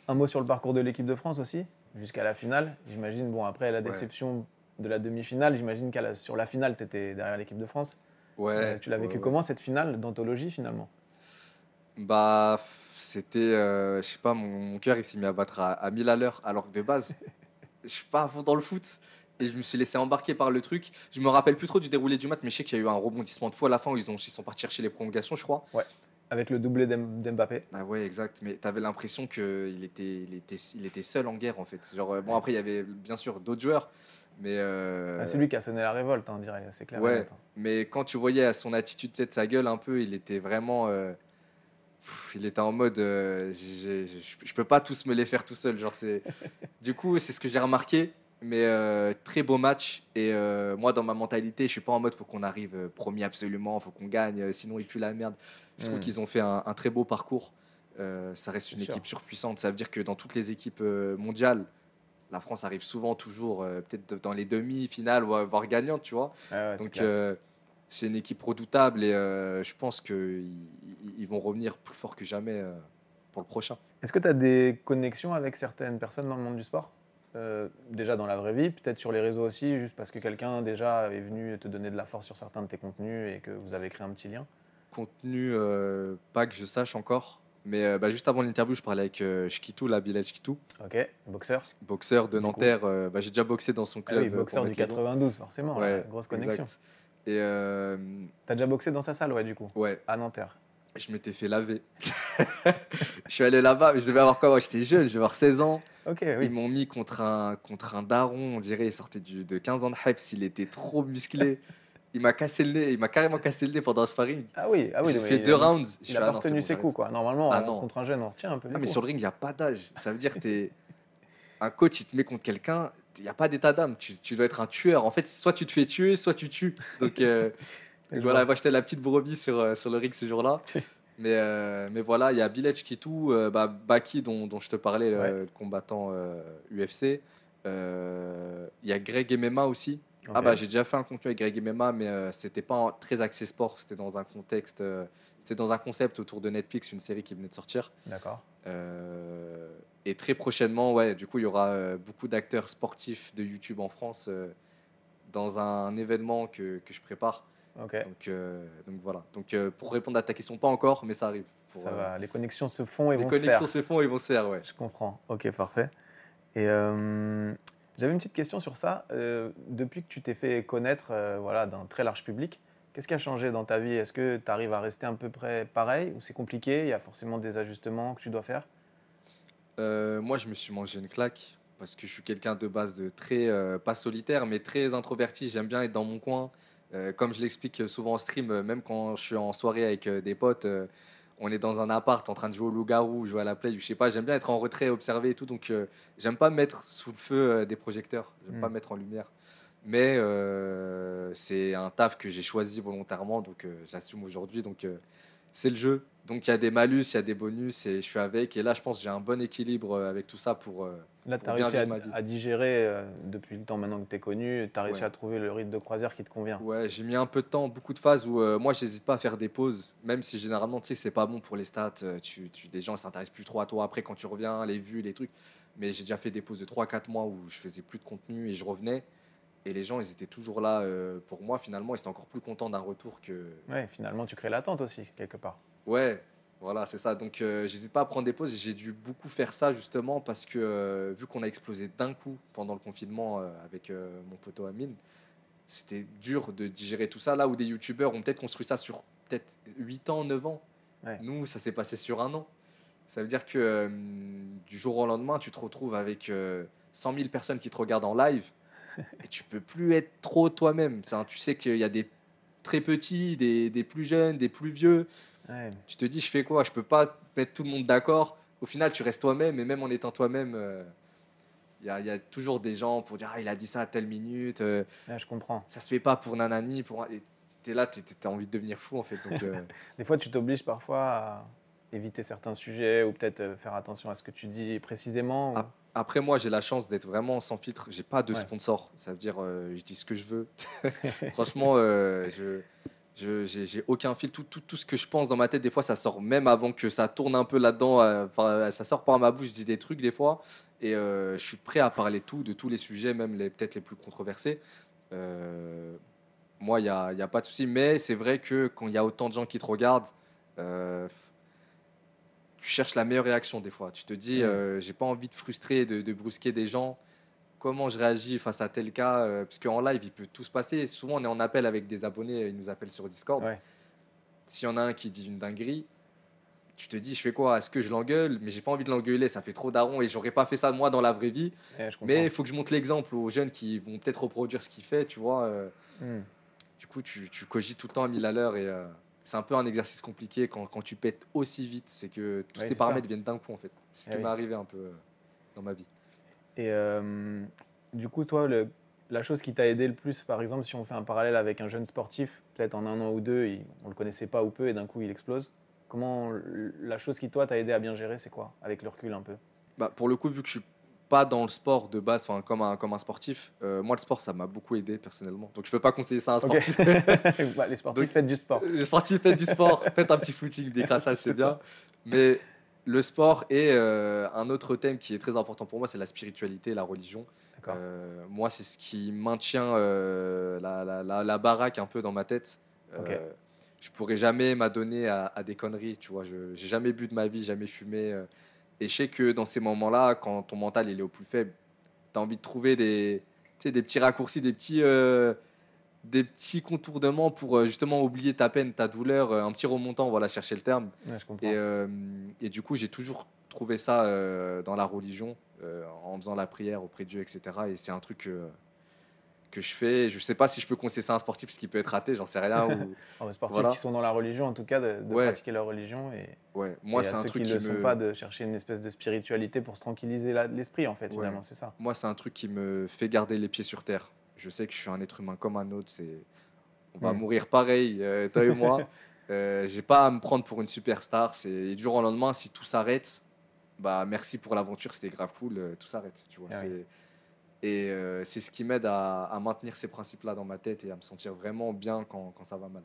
Un mot sur le parcours de l'équipe de France aussi, jusqu'à la finale. J'imagine, bon, après la déception de la demi-finale, j'imagine qu'à la- sur la finale, tu étais derrière l'équipe de France. Ouais. Euh, tu l'as vécu ouais, ouais. comment cette finale d'anthologie finalement? Bah, c'était, euh, je sais pas, mon, mon cœur il s'est mis à battre à, à 1000 à l'heure, alors que de base, je suis pas à fond dans le foot. Et je me suis laissé embarquer par le truc. Je me rappelle plus trop du déroulé du match, mais je sais qu'il y a eu un rebondissement de fou à la fin où ils, ont, ils sont partis chercher les prolongations, je crois. Avec le doublé d'M- d'Mbappé. Bah ouais, exact. Mais t'avais l'impression qu'il était, il était, il était seul en guerre en fait. Genre, euh, bon, après, il y avait bien sûr d'autres joueurs, mais. euh, Ah, c'est lui qui a sonné la révolte, hein, on dirait, c'est clair. Ouais. hein. Mais quand tu voyais à son attitude, peut-être sa gueule un peu, il était vraiment. euh, pff, il était en mode. euh, je peux pas tous me les faire tout seul. Genre, c'est. du coup, c'est ce que j'ai remarqué. Mais euh, très beau match. Et euh, moi, dans ma mentalité, je suis pas en mode faut qu'on arrive euh, premier absolument, faut qu'on gagne, sinon il pue la merde. Je trouve Mm. qu'ils ont fait un, un très beau parcours. Euh, ça reste une sûr. équipe surpuissante. Ça veut dire que dans toutes les équipes euh, mondiales, la France arrive souvent toujours, euh, peut-être dans les demi-finales, voire voire gagnante, tu vois. Ouais, c'est Donc euh, c'est une équipe redoutable et je pense qu'ils ils vont revenir plus fort que jamais pour le prochain. Est-ce que tu as des connexions avec certaines personnes dans le monde du sport? Euh, Déjà dans la vraie vie, peut-être sur les réseaux aussi, juste parce que quelqu'un déjà est venu te donner de la force sur certains de tes contenus et que vous avez créé un petit lien? Contenu, euh, pas que je sache encore, mais euh, bah, juste avant l'interview, je parlais avec euh, Shkitou, la Bilal Shkitou, Ok, boxeur boxeur de. Nanterre. euh, bah, J'ai déjà boxé dans son Ah club. oui, boxeur du mettre les bons. 92, forcément, Ouais, grosse connexion. exact. Et T'as déjà boxé dans sa salle, ouais, du coup, ouais, à Nanterre. je m'étais fait laver. je suis allé là-bas, je devais avoir quoi J'étais jeune, je devais avoir 16 ans. Ok, Ils oui. m'ont mis contre un, contre un daron, on dirait, il sortait du, de 15 ans de Heps, il était trop musclé. Il m'a cassé le nez, il m'a carrément cassé le nez pendant un sparring. Ah oui, ah oui. J'ai fait deux a- rounds. Il a pas retenu ses coups, quoi. Normalement, Ah hein, non. contre un jeune, on retient un peu les Ah, mais coups. sur le ring, il n'y a pas d'âge. Ça veut dire que t'es... un coach, il te met contre quelqu'un, il n'y a pas d'état d'âme. Tu, tu dois être un tueur. En fait, soit tu te fais tuer, soit tu tues. Donc euh, voilà, moi j'étais la petite brebis sur, euh, sur le ring ce jour-là. mais, euh, mais voilà, il y a Bilech qui tout, bah, Baki dont, dont je te parlais, le- Ouais. le combattant UFC. Il y a Greg MMA aussi. Ah bah j'ai déjà fait un contenu avec Greg MMA, mais euh, c'était pas très axé sport, c'était dans un contexte, euh, c'était dans un concept autour de Netflix, une série qui venait de sortir. D'accord. Euh, et très prochainement, ouais, du coup, il y aura euh, beaucoup d'acteurs sportifs de YouTube en France dans un événement que, que je prépare. Ok. Donc, donc voilà. Donc pour répondre à ta question, pas encore, mais ça arrive. Pour, Ça va, les connexions se font et Les vont se faire. connexions se font, ils vont se faire, ouais. Je comprends. Ok, parfait. Et j'avais une petite question sur ça. Euh, depuis que tu t'es fait connaître euh, voilà, d'un très large public, qu'est-ce qui a changé dans ta vie? Est-ce que tu arrives à rester à peu près pareil ou c'est compliqué? Il y a forcément des ajustements que tu dois faire? Euh, moi, je me suis mangé une claque parce que je suis quelqu'un de base de très, pas solitaire, mais très introverti. J'aime bien être dans mon coin. Comme je l'explique souvent en stream, même quand je suis en soirée avec des potes, on est dans un appart en train de jouer au loup-garou, jouer à la play, je sais pas, j'aime bien être en retrait, observer et tout, donc euh, j'aime pas me mettre sous le feu euh, des projecteurs, j'aime Mm. pas me mettre en lumière. Mais euh, c'est un taf que j'ai choisi volontairement, donc euh, j'assume aujourd'hui, donc c'est le jeu. Donc il y a des malus, il y a des bonus, et je suis avec, et là je pense que j'ai un bon équilibre avec tout ça pour... Là, tu as réussi à, digérer euh, depuis le temps maintenant que tu es connu, tu as réussi Ouais. à trouver le rythme de croisière qui te convient. Ouais, j'ai mis un peu de temps, beaucoup de phases où euh, moi, j'hésite pas à faire des pauses, même si généralement, tu sais, c'est pas bon pour les stats. euh, Tu, tu, des gens ne s'intéressent plus trop à toi après quand tu reviens, les vues, les trucs. Mais j'ai déjà fait des pauses de 3-4 mois où je faisais plus de contenu et je revenais. Et les gens, ils étaient toujours là euh, pour moi. Finalement, ils étaient encore plus contents d'un retour que. Ouais, finalement, tu crées l'attente aussi, quelque part. Ouais, voilà, c'est ça. Donc, euh, j'hésite pas à prendre des pauses. J'ai dû beaucoup faire ça justement parce que euh, vu qu'on a explosé d'un coup pendant le confinement euh, avec mon poteau Amine, c'était dur de digérer tout ça. Là où des youtubeurs ont peut-être construit ça sur peut-être 8 ans, 9 ans, Ouais. nous, ça s'est passé sur un an. Ça veut dire que du jour au lendemain, tu te retrouves avec euh, 100 000 personnes qui te regardent en live et tu peux plus être trop toi-même. Tu sais qu'il y a des très petits, des, des plus jeunes, des plus vieux Ouais. tu te dis, je fais quoi? Je peux pas mettre tout le monde d'accord. Au final, tu restes toi-même, et même en étant toi-même, euh, il y, a, il y a toujours des gens pour dire, ah, il a dit ça à telle minute, euh, Ouais, je comprends. ça se fait pas pour nanani. Pour... Et t'es là, t'es- t'as envie de devenir fou, en fait. Donc, euh, Des fois, tu t'obliges parfois à éviter certains sujets ou peut-être euh, faire attention à ce que tu dis précisément. ou-. Après, moi, j'ai la chance d'être vraiment sans filtre. J'ai pas de Ouais. sponsor. Ça veut dire, euh, je dis ce que je veux. Franchement, euh, je. J'ai aucun fil. Tout, tout, tout ce que je pense dans ma tête, des fois, ça sort même avant que ça tourne un peu là-dedans. euh, enfin, ça sort par ma bouche. Je dis des trucs des fois. Et euh, je suis prêt à parler tout, de tous les sujets, même les peut-être les plus controversés. Euh, moi, il n'y a, y a pas de souci. Mais c'est vrai que quand il y a autant de gens qui te regardent, euh, tu cherches la meilleure réaction des fois. Tu te dis, Mm. euh, j'ai pas envie de frustrer, de, de brusquer des gens. Comment je réagis face à tel cas euh, Parce qu'en live, il peut tout se passer. Souvent, on est en appel avec des abonnés, ils nous appellent sur Discord. Ouais. S'il y en a un qui dit une dinguerie, tu te dis, je fais quoi? Est-ce que je l'engueule? Mais j'ai pas envie de l'engueuler, ça fait trop daron et j'aurais pas fait ça moi dans la vraie vie. Ouais, comprends. Mais il faut que je montre l'exemple aux jeunes qui vont peut-être reproduire ce qu'il fait, tu vois. euh, Hmm. du coup, tu, tu cogites tout le temps à 1000 à l'heure et euh, c'est un peu un exercice compliqué quand, quand tu pètes aussi vite. C'est que tous Ouais, ces paramètres viennent d'un coup, en fait. C'est ce Eh qui oui. m'est arrivé un peu euh, dans ma vie. Et euh, du coup, toi, le- la chose qui t'a aidé le plus, par exemple, si on fait un parallèle avec un jeune sportif, peut-être en un an ou deux, il- on le connaissait pas ou peu et d'un coup il explose. Comment la chose qui toi t'a aidé à bien gérer, c'est quoi Avec le recul un peu? Bah, pour le coup, vu que je suis pas dans le sport de base, enfin, comme un, comme un sportif, euh, moi, le sport, ça m'a beaucoup aidé personnellement. Donc, je peux pas conseiller ça à un sportif. Bah, les sportifs, Donc- faites du sport. Les sportifs, faites du sport, faites un petit footing, des crassages, c'est bien. Mais le sport et euh, un autre thème qui est très important pour moi, c'est la spiritualité, la religion. Euh, moi, c'est ce qui maintient euh, la, la- la- la baraque un peu dans ma tête. Euh, Ok. Je pourrais jamais m'adonner à, à des conneries, tu vois. Je j'ai jamais bu de ma vie, jamais fumé. et je sais que dans ces moments-là, quand ton mental il est au plus faible, tu as envie de trouver des, des petits raccourcis, des petits, des petits contournements pour euh, justement oublier ta peine, ta douleur, euh, un petit remontant, voilà, chercher le terme. Ouais, je comprends. Et, euh, et du coup, j'ai toujours trouvé ça euh, dans la religion, euh, en faisant la prière auprès de Dieu, etc. Et c'est un truc que, je fais. Je sais pas si je peux conseiller ça à un sportif, ce qui peut être raté, j'en sais rien. ou... Alors, les sportifs voilà. qui sont dans la religion, en tout cas, de, de Ouais. pratiquer leur religion. Et, Ouais, moi, c'est un ceux truc qui ne me... sont pas, de chercher une espèce de spiritualité pour se tranquilliser l'esprit, en fait, Ouais. finalement, c'est ça. Moi, c'est un truc qui me fait garder les pieds sur terre. Je sais que je suis un être humain comme un autre. C'est... On va Mm. mourir pareil, euh, toi et moi. Euh, j'ai pas à me prendre pour une superstar. C'est... Et du jour au lendemain, si tout s'arrête, bah merci pour l'aventure, c'était grave cool, euh, tout s'arrête. Tu vois, Ah c'est... Et euh, c'est ce qui m'aide à, à maintenir ces principes-là dans ma tête et à me sentir vraiment bien quand, quand ça va mal.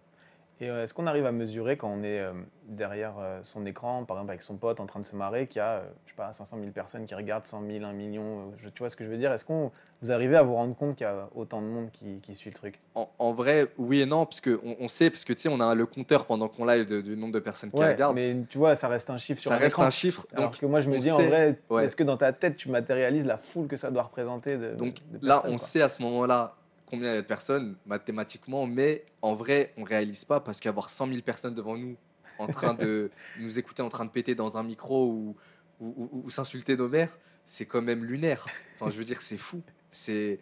Et euh, est-ce qu'on arrive à mesurer quand on est euh, derrière euh, son écran, par exemple avec son pote en train de se marrer, qu'il y a, je sais pas, 500 000 personnes qui regardent, 100 000, 1 million, je, tu vois ce que je veux dire? Est-ce qu'on vous arrivez à vous rendre compte qu'il y a autant de monde qui, qui suit le truc? En, en vrai, oui et non, parce que on, on sait, parce que tu sais, on a le compteur pendant qu'on live de- du nombre de personnes qui regardent. mais tu vois, ça reste un chiffre sur ça un reste écran. un chiffre. Alors Donc que moi, je me dis, en vrai, ouais. est-ce que dans ta tête, tu matérialises la foule que ça doit représenter de, Donc de là, on quoi? sait à ce moment-là combien il y a de personnes mathématiquement, mais en vrai, on réalise pas parce qu'avoir 100 000 personnes devant nous en train de nous écouter, en train de péter dans un micro ou, ou, ou- ou s'insulter nos mères, c'est quand même lunaire. Enfin, je veux dire, c'est fou. C'est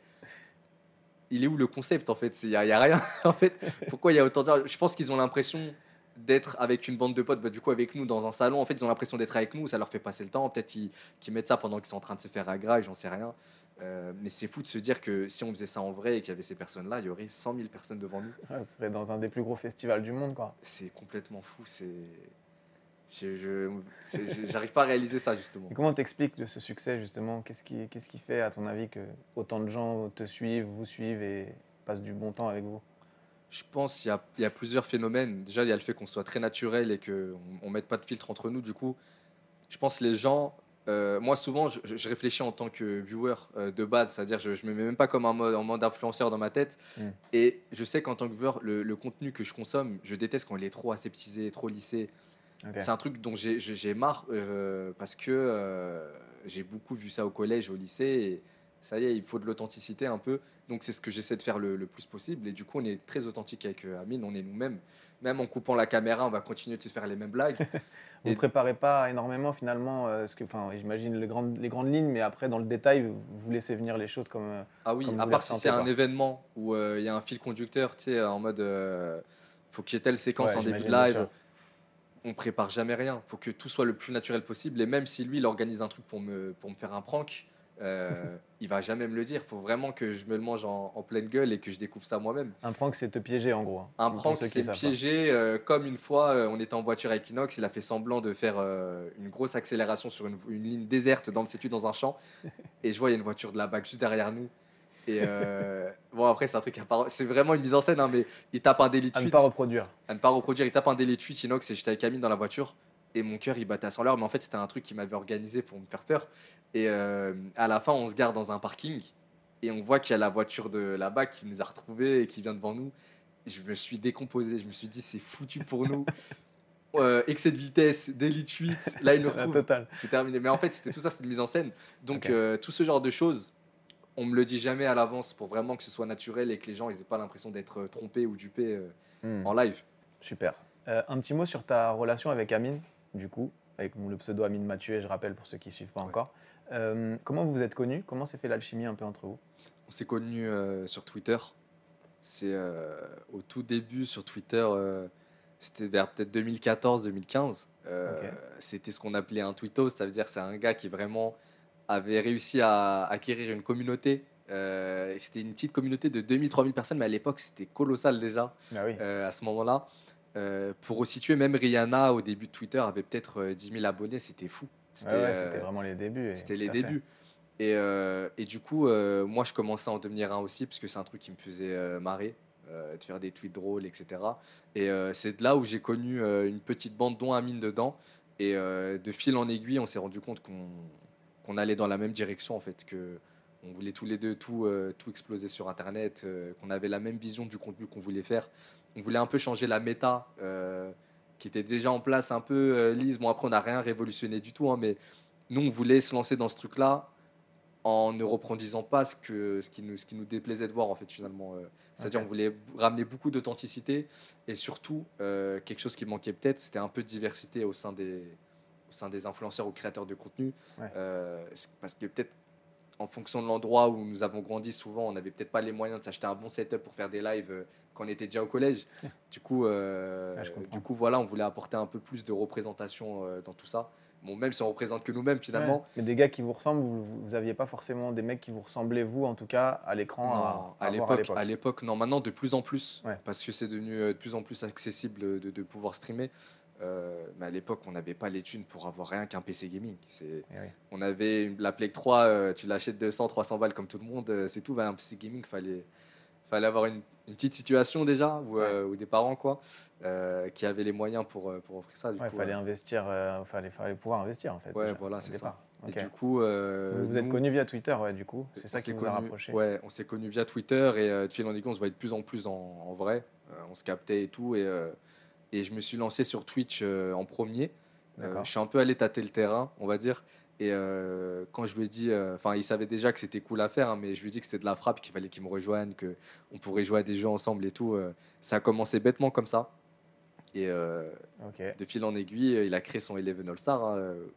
il est où le concept en fait? Il n'y a, rien en fait. Pourquoi il y a autant de... Je pense qu'ils ont l'impression d'être avec une bande de potes, bah, du coup avec nous dans un salon, en fait ils ont l'impression d'être avec nous, ça leur fait passer le temps, peut-être qu'ils mettent ça pendant qu'ils sont en train de se faire agra, j'en sais rien. Euh, mais c'est fou de se dire que si on faisait ça en vrai et qu'il y avait ces personnes-là, il y aurait 100 000 personnes devant nous. Ouais, serez dans un des plus gros festivals du monde, quoi. C'est complètement fou, c'est... je- J'arrive pas à réaliser ça justement. Et comment t'expliques de ce succès, justement? Qu'est-ce qui, qu'est-ce qui fait, à ton avis, que autant de gens te suivent, vous suivent et passent du bon temps avec vous? Je pense qu'il y y a plusieurs phénomènes. Déjà, il y a le fait qu'on soit très naturel et qu'on ne mette pas de filtre entre nous. Du coup, je pense que les gens. Euh, moi, souvent, je, je réfléchis en tant que viewer euh, de base, c'est-à-dire je ne me mets même pas comme un mode, en mode influenceur dans ma tête. Mm. Et je sais qu'en tant que viewer, le, le contenu que je consomme, je déteste quand il est trop aseptisé, trop lissé. C'est un truc dont j'ai- marre euh, parce que j'ai beaucoup vu ça au collège, au lycée. Et ça y est, il faut de l'authenticité un peu. Donc c'est ce que j'essaie de faire le, le plus possible. Et du coup, on est très authentique avec Amine, on est nous-mêmes. Même en coupant la caméra, on va continuer de se faire les mêmes blagues. Vous Et- préparez pas énormément, finalement, euh, ce que, enfin, j'imagine les grandes, les grandes lignes, mais après, dans le détail, vous, laissez venir les choses comme. euh, Ah oui, Comme à part si c'est un événement où euh, il y a un fil conducteur, tu sais, en mode euh, faut qu'il y ait telle séquence Ouais, en début de live. On prépare jamais rien. faut que tout soit le plus naturel possible. Et même si lui, il organise un truc pour me, pour me faire un prank, euh, il va jamais me le dire. faut vraiment que je me le mange en, en pleine gueule et que je découvre ça moi-même. Un prank, c'est te piéger, en gros. hein, Un prank, c'est piégé. euh, comme une fois, euh, on était en voiture avec Inox, il a fait semblant de faire une grosse accélération sur une, une ligne déserte dans le situ dans un champ. Et je vois, il y a une voiture de la BAC juste derrière nous. Et bon, après, c'est un truc. C'est vraiment une mise en scène, hein, mais il tape un délit de À ne pas reproduire. à ne pas reproduire. Il tape un délit de fuite, Inox, et j'étais avec Amine dans la voiture. Et mon cœur, il battait à 100 l'heure. Mais en fait, c'était un truc qu'il m'avait organisé pour me faire peur. Et euh, à la fin, on se garde dans un parking. Et on voit qu'il y a la voiture de la BAC qui nous a retrouvés et qui vient devant nous. Je me suis décomposé. Je me suis dit, c'est foutu pour nous. Euh, excès de vitesse, délit de fuite. Là, il nous retrouve. C'est terminé. Mais en fait, c'était tout ça, c'était une mise en scène. Donc, euh, tout ce genre de choses, on me le dit jamais à l'avance pour vraiment que ce soit naturel et que les gens n'aient pas l'impression d'être euh, trompés ou dupés Hmm. en live. Super. Un petit mot sur ta relation avec Amine, du coup, avec le pseudo Amine Mathieu, je rappelle pour ceux qui ne suivent pas Ouais. encore. Euh, comment vous vous êtes connus? Comment s'est fait l'alchimie un peu entre vous? On s'est connus euh, sur Twitter. C'est euh, au tout début sur Twitter, c'était vers peut-être 2014-2015. Euh, Ok. C'était ce qu'on appelait un tweetos, ça veut dire c'est un gars qui vraiment avait réussi à acquérir une communauté. C'était une petite communauté de 2000-3000 personnes, mais à l'époque c'était colossal déjà Ah oui. à ce moment-là. Euh, pour resituer, même Rihanna au début de Twitter avait peut-être euh, 10 000 abonnés, c'était fou. Ouais, ouais, euh, c'était vraiment les débuts. c'était les débuts. Et, euh, et du coup, euh, moi, je commençais à en devenir un aussi, parce que c'est un truc qui me faisait euh, marrer, euh, de faire des tweets drôles, etc. Et euh, c'est de là où j'ai connu euh, une petite bande dont Amine dedans. Et euh, de fil en aiguille, on s'est rendu compte qu'on qu'on allait dans la même direction, en fait, que on voulait tous les deux tout, euh, tout exploser sur Internet, euh, qu'on avait la même vision du contenu qu'on voulait faire. On voulait un peu changer la méta euh, qui était déjà en place, un peu euh, lisse. Bon, après, on n'a rien révolutionné du tout, hein, mais nous, on voulait se lancer dans ce truc-là en ne reproduisant pas ce, que, ce, qui nous, ce qui nous déplaisait de voir, en fait, finalement. euh. C'est-à-dire, on voulait ramener beaucoup d'authenticité et surtout, quelque chose qui manquait peut-être, c'était un peu de diversité au sein des, au sein des influenceurs ou créateurs de contenu. Ouais. Parce que peut-être, en fonction de l'endroit où nous avons grandi, souvent, on n'avait peut-être pas les moyens de s'acheter un bon setup pour faire des lives euh, quand on était déjà au collège. du coup, euh, comprends. du coup, voilà, on voulait apporter un peu plus de représentation euh, dans tout ça. Bon, même si on représente que nous-mêmes, finalement, Ouais. Mais des gars qui vous ressemblent, vous, vous, vous aviez pas forcément des mecs qui vous ressemblaient, vous, en tout cas, à l'écran, à, à l'époque, à l'époque, non. Maintenant, de plus en plus, Ouais. parce que c'est devenu de plus en plus accessible de, de pouvoir streamer. Euh, mais à l'époque, on n'avait pas les thunes pour avoir rien qu'un PC gaming. C'est, Eh oui. on avait la Play 3, euh, tu l'achètes 200, 300 balles comme tout le monde, euh, c'est tout. Ben, un PC gaming, fallait, fallait avoir une, une petite situation déjà, ou, des parents quoi, qui avaient les moyens pour, pour offrir ça. Du Ouais, fallait investir, fallait, fallait pouvoir investir en fait. Ouais, déjà, voilà, c'est départ. Et du coup, vous vous êtes connus via Twitter, ouais, du coup. C'est ça qui vous a rapproché. Ouais, on s'est connus via Twitter et de fil en aiguille, on se voyait de plus en plus en, en vrai. On se captait et tout. Et, et je me suis lancé sur Twitch euh, en premier. Euh, je suis un peu allé tâter le terrain, on va dire. Et euh, quand je lui ai dit, euh, enfin, il savait déjà que c'était cool à faire, hein, mais je lui ai dit que c'était de la frappe, qu'il fallait qu'il me rejoigne, qu'on pourrait jouer à des jeux ensemble et tout. euh, ça a commencé bêtement comme ça. Et euh, Ok. de fil en aiguille, euh, il a créé son Eleven hein,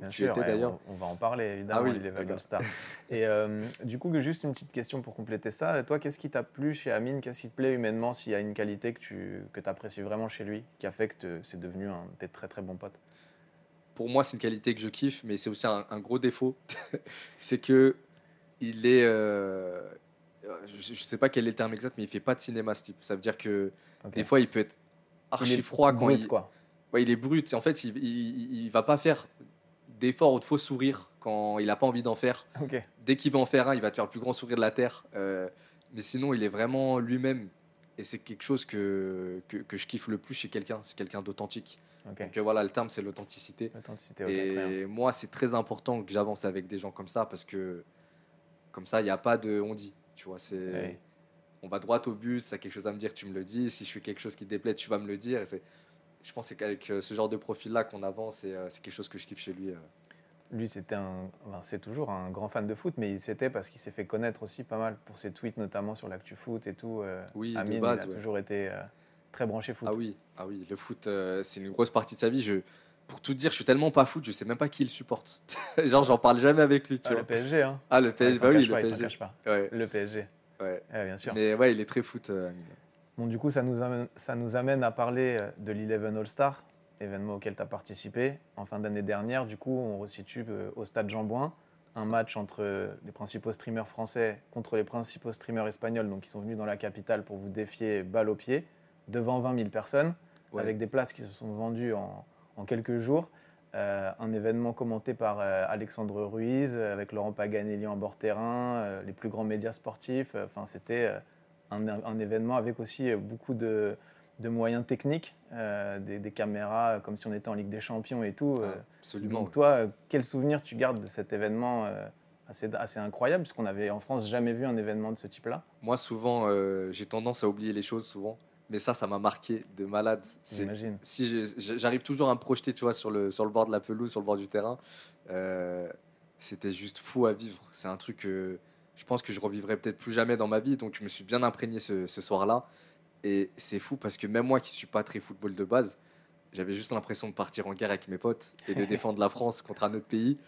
où tu sûr, étais ouais, d'ailleurs. on, on va en parler évidemment, Ah oui, les d'accord. All-Star. Et euh, du coup, juste une petite question pour compléter ça. Toi, qu'est-ce qui t'a plu chez Amine? Qu'est-ce qui te plaît humainement S'il y a une qualité que tu que apprécies vraiment chez lui, qui a fait que c'est devenu un de très très bons potes Pour moi, c'est une qualité que je kiffe, mais c'est aussi un, un gros défaut. c'est que il est. euh, je ne sais pas quel est le terme exact, mais il fait pas de cinéma ce type. Ça veut dire que des fois, il peut être archi Il est froid quand brut, il. quoi. Ouais, il est brut. En fait, il, il, il va pas faire d'efforts ou de faux sourires quand il n'a pas envie d'en faire. Dès qu'il va en faire un, il va te faire le plus grand sourire de la Terre. Euh, mais sinon, il est vraiment lui-même. Et c'est quelque chose que, que, que je kiffe le plus chez quelqu'un. C'est quelqu'un d'authentique. Ok. Donc euh, voilà, le terme, c'est l'authenticité. Et moi, c'est très important que j'avance avec des gens comme ça parce que comme ça, il n'y a pas de on dit. Tu vois, c'est Oui. On va droit au but. Si tu as quelque chose à me dire, tu me le dis. Si je fais quelque chose qui te déplaît, tu vas me le dire. Et c'est- je pense qu'avec euh, ce genre de profil-là qu'on avance euh, c'est quelque chose que je kiffe chez lui. euh. Lui, c'était un, enfin, c'est toujours un grand fan de foot, mais il c'était parce qu'il s'est fait connaître aussi pas mal pour ses tweets, notamment sur l'actu foot et tout. Oui, de Amine, base, il a ouais. toujours été euh, très branché foot. Ah oui, ah oui, le foot, euh, c'est une grosse partie de sa vie. Je, pour tout dire, je suis tellement pas foot, je sais même pas qui il supporte. Genre, j'en parle jamais avec lui, tu Ah, le. PSG, hein. Ah, le PSG, s'en bah oui, le PSG. pas. Ouais, Le PSG, ouais. Ouais, bien sûr. Mais ouais, il est très foot. euh, Amine. Bon, du coup, ça nous amène, ça nous amène à parler euh, de l'Eleven All-Star, événement auquel tu as participé en fin d'année dernière. Du coup, on resitue euh, au stade Jean-Bouin, un match entre euh, les principaux streamers français contre les principaux streamers espagnols, donc qui sont venus dans la capitale pour vous défier balle au pied, devant 20 000 personnes, Ouais. avec des places qui se sont vendues en, en quelques jours. Euh, un événement commenté par euh, Alexandre Ruiz, euh, avec Laurent Paganelli en bord terrain, les plus grands médias sportifs. Enfin, c'était un, un événement avec aussi beaucoup de, de moyens techniques, des, des caméras, comme si on était en Ligue des Champions et tout. Ah, absolument. Donc toi, quel souvenir tu gardes de cet événement assez, assez incroyable, puisqu'on avait en France jamais vu un événement de ce type-là? Moi, souvent, j'ai tendance à oublier les choses, souvent. Mais ça, ça m'a marqué de malade. J'imagine. si j'arrive toujours à me projeter, tu vois, sur le, sur le bord de la pelouse, sur le bord du terrain, euh, c'était juste fou à vivre. C'est un truc que je pense que je revivrai peut-être plus jamais dans ma vie. Donc, je me suis bien imprégné ce, ce soir-là. Et c'est fou parce que même moi qui suis pas très football de base, j'avais juste l'impression de partir en guerre avec mes potes et de défendre la France contre un autre pays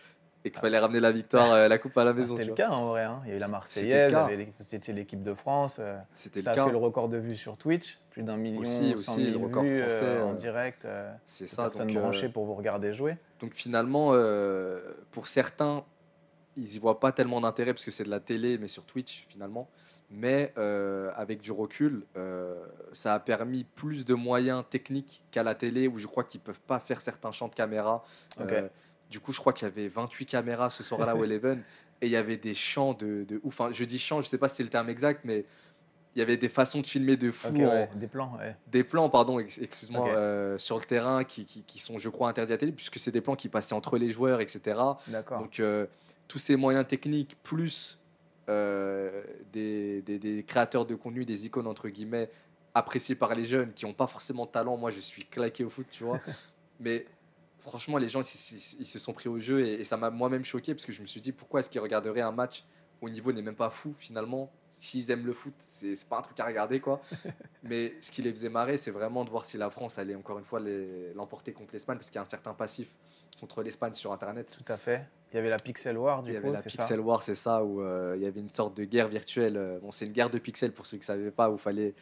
et qu'il fallait ramener la victoire, euh, la coupe à la Ah, maison. C'était le vois. cas en vrai. hein. Il y a eu la Marseillaise, c'était l'équipe de France. euh, C'était ça le a cas. fait le record de vues sur Twitch, plus d'un million, Aussi, aussi, le record vues, euh, français, en euh, direct. euh, C'est ça. euh, branchées pour vous regarder jouer. Donc finalement, pour certains, ils y voient pas tellement d'intérêt parce que c'est de la télé, mais sur Twitch finalement. Mais avec du recul, ça a permis plus de moyens techniques qu'à la télé où je crois qu'ils peuvent pas faire certains champs de caméra. Ok. Du coup, je crois qu'il y avait 28 caméras ce soir-là au Eleven et il y avait des champs de, de ouf. Enfin, je dis champs, je sais pas si c'est le terme exact, mais il y avait des façons de filmer de fou Ok, en- ouais, des plans. ouais. des plans, pardon, ex- excuse-moi, euh, sur le terrain qui, qui- qui sont, je crois, interdits à télé, puisque c'est des plans qui passaient entre les joueurs, etc. Donc, euh, tous ces moyens techniques, plus euh, des, des- des créateurs de contenu, des icônes, entre guillemets, appréciés par les jeunes qui n'ont pas forcément de talent. Moi, je suis claqué au foot, tu vois. Mais franchement, les gens, ils, ils- ils se sont pris au jeu et, et ça m'a moi-même choqué, parce que je me suis dit, pourquoi est-ce qu'ils regarderaient un match au niveau n'est même pas fou, finalement? S'ils aiment le foot, c'est pas un truc à regarder, quoi. Mais ce qui les faisait marrer, c'est vraiment de voir si la France allait encore une fois l'emporter contre l'Espagne, parce qu'il y a un certain passif contre l'Espagne sur Internet. Tout à fait. Il y avait la Pixel War, du Il y coup, avait la Pixel ça? War, c'est ça, où euh, il y avait une sorte de guerre virtuelle. Bon, c'est une guerre de pixels pour ceux qui ne savaient pas, où il fallait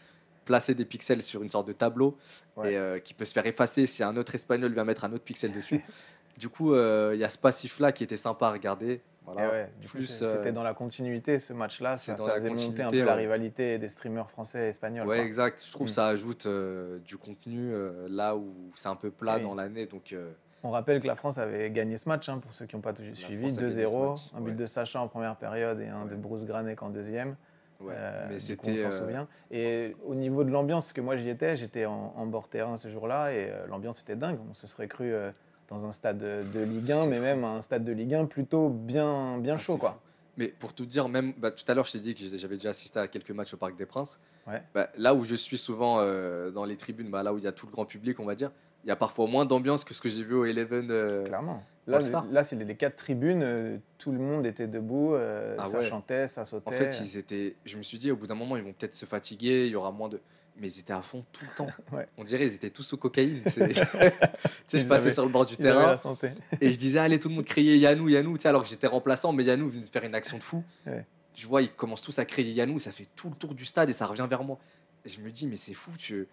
placer des pixels sur une sorte de tableau Ouais. et euh, qui peut se faire effacer si un autre espagnol vient mettre un autre pixel dessus. du coup, euh, il y a ce passif-là qui était sympa à regarder. Voilà. ouais, du Plus, euh, c'était dans la continuité ce match-là. c'est Ça, dans ça la faisait monter un peu la rivalité des streamers français et espagnols. Ouais, quoi. exact. Je trouve Mm. que ça ajoute euh, du contenu là où c'est un peu plat Oui. dans l'année. Donc, On rappelle que la France avait gagné ce match, hein, pour ceux qui n'ont pas suivi, France a gagné ce 2-0, match, un but de Sacha en première période et un de. Bruce Granek en deuxième. Ouais. Euh, mais coup, on c'était. s'en euh, souvient. Et au niveau de l'ambiance, parce que moi j'y étais, j'étais en, en bord terrain ce jour-là et euh, l'ambiance était dingue. On se serait cru dans un stade de, Ligue 1, C'est mais fou. même un stade de Ligue 1 plutôt bien, bien Ah, chaud. quoi. fou. Mais pour tout dire, même bah, tout à l'heure, je t'ai dit que j'avais déjà assisté à quelques matchs au Parc des Princes. Ouais. Bah, là où je suis souvent euh, dans les tribunes, bah, là où il y a tout le grand public, on va dire, il y a parfois moins d'ambiance que ce que j'ai vu au Eleven. euh, Clairement. Là, là c'est les, quatre tribunes, euh, tout le monde était debout, euh, Ah ça ouais. chantait, ça sautait. En fait, ils étaient. Je me suis dit, au bout d'un moment, ils vont peut-être se fatiguer, il y aura moins de. mais ils étaient à fond tout le temps. Ouais. On dirait ils étaient tous sous cocaïne. tu sais, je Ils passais avaient- sur le bord du terrain et je disais, allez, tout le monde crier Yanou, Yanou, tu sais, alors que j'étais remplaçant, mais Yanou venait de faire une action de fou. Ouais. Je vois, ils commencent tous à crier Yanou, ça fait tout le tour du stade et ça revient vers moi. Et je me dis, mais c'est fou, tu.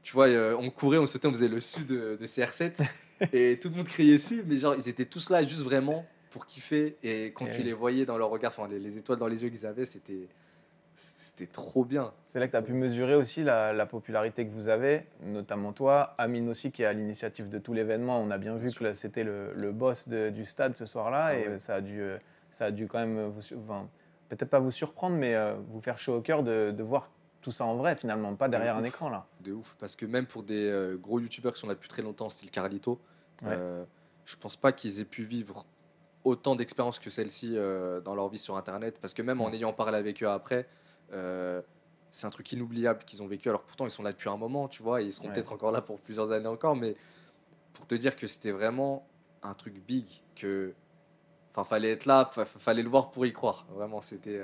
Tu vois, euh, on courait, on sautait, on faisait le sud de, de CR7 et tout le monde criait dessus, mais genre, ils étaient tous là juste vraiment pour kiffer. Et quand Et tu les voyais dans leur regard, enfin, les, les étoiles dans les yeux qu'ils avaient, c'était. C'était trop bien. C'est là que tu as pu mesurer aussi la, la popularité que vous avez, notamment toi, Amine aussi qui est à l'initiative de tout l'événement. On a bien vu Bien que sûr. c'était le, le boss de- du stade ce soir-là Ah et ouais. ça, a dû, euh, ça a dû quand même vous, su- enfin, peut-être pas vous surprendre, mais euh, vous faire chaud au cœur de, de voir tout ça en vrai finalement, pas derrière un ouf. écran là. De ouf. Parce que même pour des euh, gros youtubeurs qui sont là depuis très longtemps, style Carlito, Ouais. euh, je pense pas qu'ils aient pu vivre autant d'expérience que celle-ci euh, dans leur vie sur Internet. Parce que même en Ouais. ayant parlé avec eux après, c'est un truc inoubliable qu'ils ont vécu. Alors pourtant, ils sont là depuis un moment, tu vois, et ils seront Ouais. peut-être encore là pour plusieurs années encore. Mais pour te dire que c'était vraiment un truc big, que. Enfin, fallait être là, fa- fallait le voir pour y croire. Vraiment, c'était.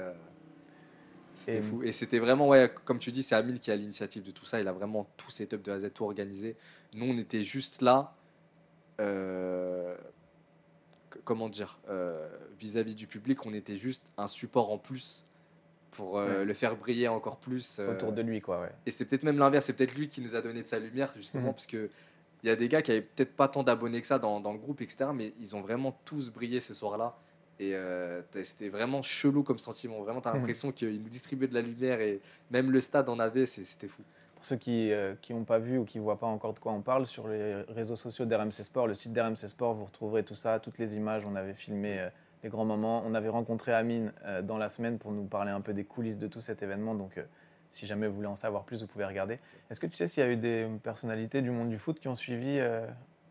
C'était fou. Et c'était vraiment, ouais, comme tu dis, c'est Amine qui a l'initiative de tout ça. Il a vraiment tout setup de A à Z, tout organisé. Nous, on était juste là. euh, comment dire euh, Vis-à-vis du public, on était juste un support en plus pour euh, Ouais. le faire briller encore plus. Autour de lui, quoi, ouais. et c'est peut-être même l'inverse, c'est peut-être lui qui nous a donné de sa lumière, justement, Mhm. parce que il y a des gars qui avaient peut-être pas tant d'abonnés que ça dans, dans le groupe, etc., mais ils ont vraiment tous brillé ce soir-là. Et euh, c'était vraiment chelou comme sentiment. Vraiment, tu as Mhm. l'impression qu'ils nous distribuaient de la lumière et même le stade en avait, c'était fou. Pour ceux qui n'ont pas vu ou qui ne voient pas encore de quoi on parle, sur les réseaux sociaux d'RMC Sport, le site d'RMC Sport, vous retrouverez tout ça, toutes les images. On avait filmé euh, les grands moments. On avait rencontré Amine euh, dans la semaine pour nous parler un peu des coulisses de tout cet événement. Donc, euh, si jamais vous voulez en savoir plus, vous pouvez regarder. Est-ce que tu sais s'il y a eu des personnalités du monde du foot qui ont suivi euh,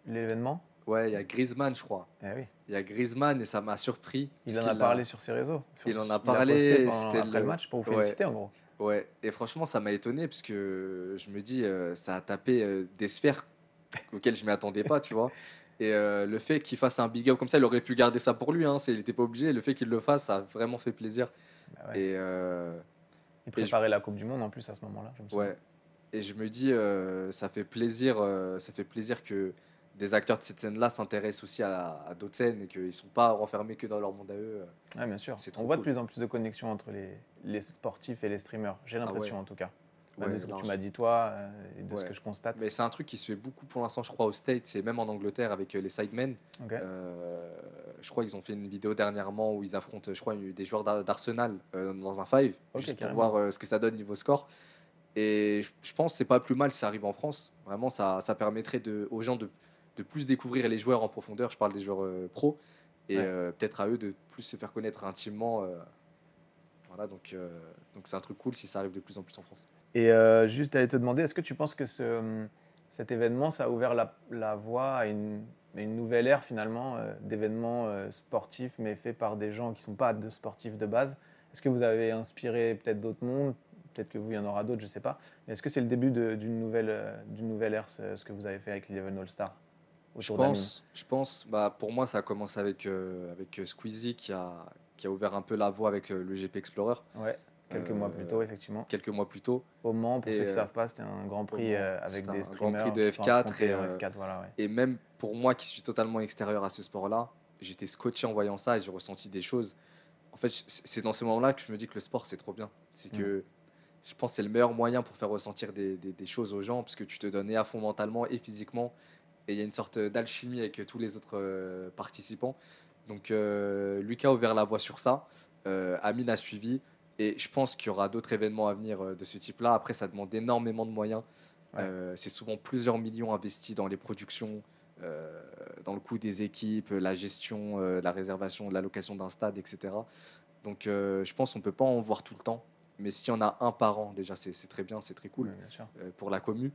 l'événement? Ouais, il y a Griezmann, je crois. Eh oui, Il y a Griezmann et ça m'a surpris. il en a parlé sur ses réseaux. il en a parlé, c'était le le- match pour vous Ouais. féliciter, en gros. Ouais, et franchement, ça m'a étonné parce que je me dis, euh, ça a tapé euh, des sphères auxquelles je m'y attendais pas, tu vois. Et euh, le fait qu'il fasse un big up comme ça, il aurait pu garder ça pour lui, hein, il n'était pas obligé. Le fait qu'il le fasse, ça a vraiment fait plaisir. Bah ouais. Et Il préparait la Coupe du Monde en plus à ce moment-là. ouais, et je me dis, ça fait plaisir, ça fait plaisir que des acteurs de cette scène-là s'intéressent aussi à, à d'autres scènes et qu'ils sont pas renfermés que dans leur monde à eux. Ouais, bien sûr. C'est On voit de plus en plus de connexions entre les, les sportifs et les streamers. J'ai l'impression ouais. en tout cas. Ouais, Bah, de ce que tu m'as dit toi euh, et de ce Ouais. que je constate. Mais c'est un truc qui se fait beaucoup pour l'instant, je crois, aux States et même en Angleterre avec euh, les Sidemen. Ok. Euh, je crois qu'ils ont fait une vidéo dernièrement où ils affrontent, je crois, des joueurs d'Ar- d'Arsenal euh, dans un five, juste pour voir euh, ce que ça donne niveau score. Et je, je pense que c'est pas plus mal si ça arrive en France. Vraiment, ça, ça permettrait de, aux gens de, de plus découvrir les joueurs en profondeur. Je parle des joueurs euh, pros. Et Ouais. euh, peut-être à eux de plus se faire connaître intimement. euh, voilà, donc euh, donc c'est un truc cool si ça arrive de plus en plus en France. Et juste aller te demander, est-ce que tu penses que ce, cet événement, ça a ouvert la, la voie à une, à une nouvelle ère finalement d'événements sportifs, mais faits par des gens qui ne sont pas de sportifs de base? Est-ce que vous avez inspiré peut-être d'autres mondes? Peut-être que vous, il y en aura d'autres, je ne sais pas. Est-ce que c'est le début d'une nouvelle, d'une nouvelle ère, ce, ce que vous avez fait avec l'Eleven All-Star? Je pense, je pense bah, pour moi, ça a commencé avec, euh, avec euh, Squeezie qui a, qui a ouvert un peu la voie avec euh, le GP Explorer Ouais, quelques Euh, mois plus tôt, effectivement. quelques mois plus tôt. Au Mans, pour et, ceux qui ne euh, savent pas, c'était un grand prix euh, avec c'était un des grand prix de qui sont F4 affrontés et, en euh, F4, voilà, ouais. Et même pour moi qui suis totalement extérieur à ce sport-là, j'étais scotché en voyant ça et j'ai ressenti des choses. En fait, c'est dans ces moments-là que je me dis que le sport, c'est trop bien. C'est Mm. que je pense que c'est le meilleur moyen pour faire ressentir des, des- des choses aux gens parce que tu te donnes et à fond mentalement et physiquement. Et il y a une sorte d'alchimie avec tous les autres euh, participants. Donc, euh, Lucas a ouvert la voie sur ça. Euh, Amine a suivi. Et je pense qu'il y aura d'autres événements à venir de ce type-là. Après, ça demande énormément de moyens. Ouais. Euh, c'est souvent plusieurs millions investis dans les productions, euh, dans le coût des équipes, la gestion, euh, la réservation, la location d'un stade, etc. Donc, je pense qu'on ne peut pas en voir tout le temps. Mais s'il y en a un par an, déjà, c'est très bien, c'est très cool Ouais, pour la commu.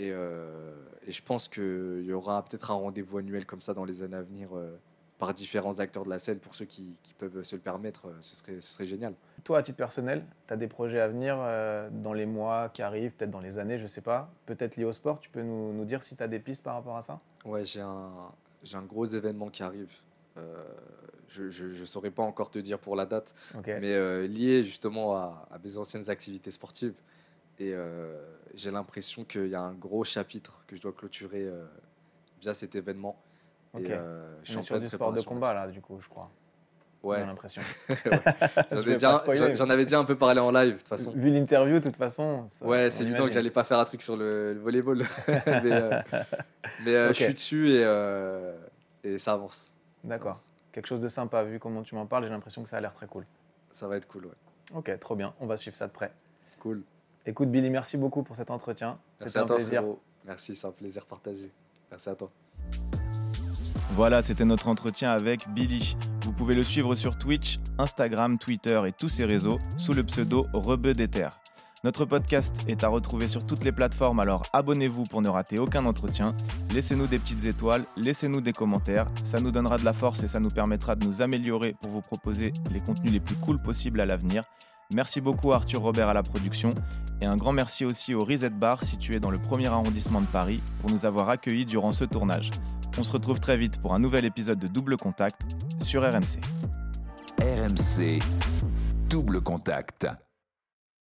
Et, euh, et je pense qu'il y aura peut-être un rendez-vous annuel comme ça dans les années à venir euh, par différents acteurs de la scène. Pour ceux qui, qui peuvent se le permettre, euh, ce serait, ce serait génial. Toi, à titre personnel, tu as des projets à venir euh, dans les mois qui arrivent, peut-être dans les années, je sais pas. Peut-être liés au sport, tu peux nous, nous dire si tu as des pistes par rapport à ça? Ouais, j'ai un, j'ai un gros événement qui arrive. Euh, je ne saurais pas encore te dire pour la date, mais euh, lié justement à, à mes anciennes activités sportives. Et euh, j'ai l'impression qu'il y a un gros chapitre que je dois clôturer euh, via cet événement. Et, euh, je suis en sur du sport de combat là, du coup, je crois. J'ai Ouais, l'impression. j'en avais déjà un peu parlé en live de toute façon. Vu l'interview, de toute façon. ça- Ouais, c'est évident que j'allais pas faire un truc sur le, le volleyball. mais euh, euh, je suis dessus et, euh, et ça avance. D'accord. Quelque chose de sympa, vu comment tu m'en parles, j'ai l'impression que ça a l'air très cool. Ça va être cool, ouais. Ok, trop bien. On va suivre ça de près. Cool. Écoute, Billy, merci beaucoup pour cet entretien. Merci C'était un toi, plaisir. frérot. Merci, c'est un plaisir partagé. Merci à toi. Voilà, c'était notre entretien avec Billy. Vous pouvez le suivre sur Twitch, Instagram, Twitter et tous ses réseaux sous le pseudo Rebeu des Terres. Notre podcast est à retrouver sur toutes les plateformes, alors abonnez-vous pour ne rater aucun entretien. Laissez-nous des petites étoiles, laissez-nous des commentaires, ça nous donnera de la force et ça nous permettra de nous améliorer pour vous proposer les contenus les plus cool possibles à l'avenir. Merci beaucoup à Arthur Robert à la production et un grand merci aussi au Reset Bar situé dans le premier arrondissement de Paris pour nous avoir accueillis durant ce tournage. On se retrouve très vite pour un nouvel épisode de Double Contact sur RMC. RMC, double contact.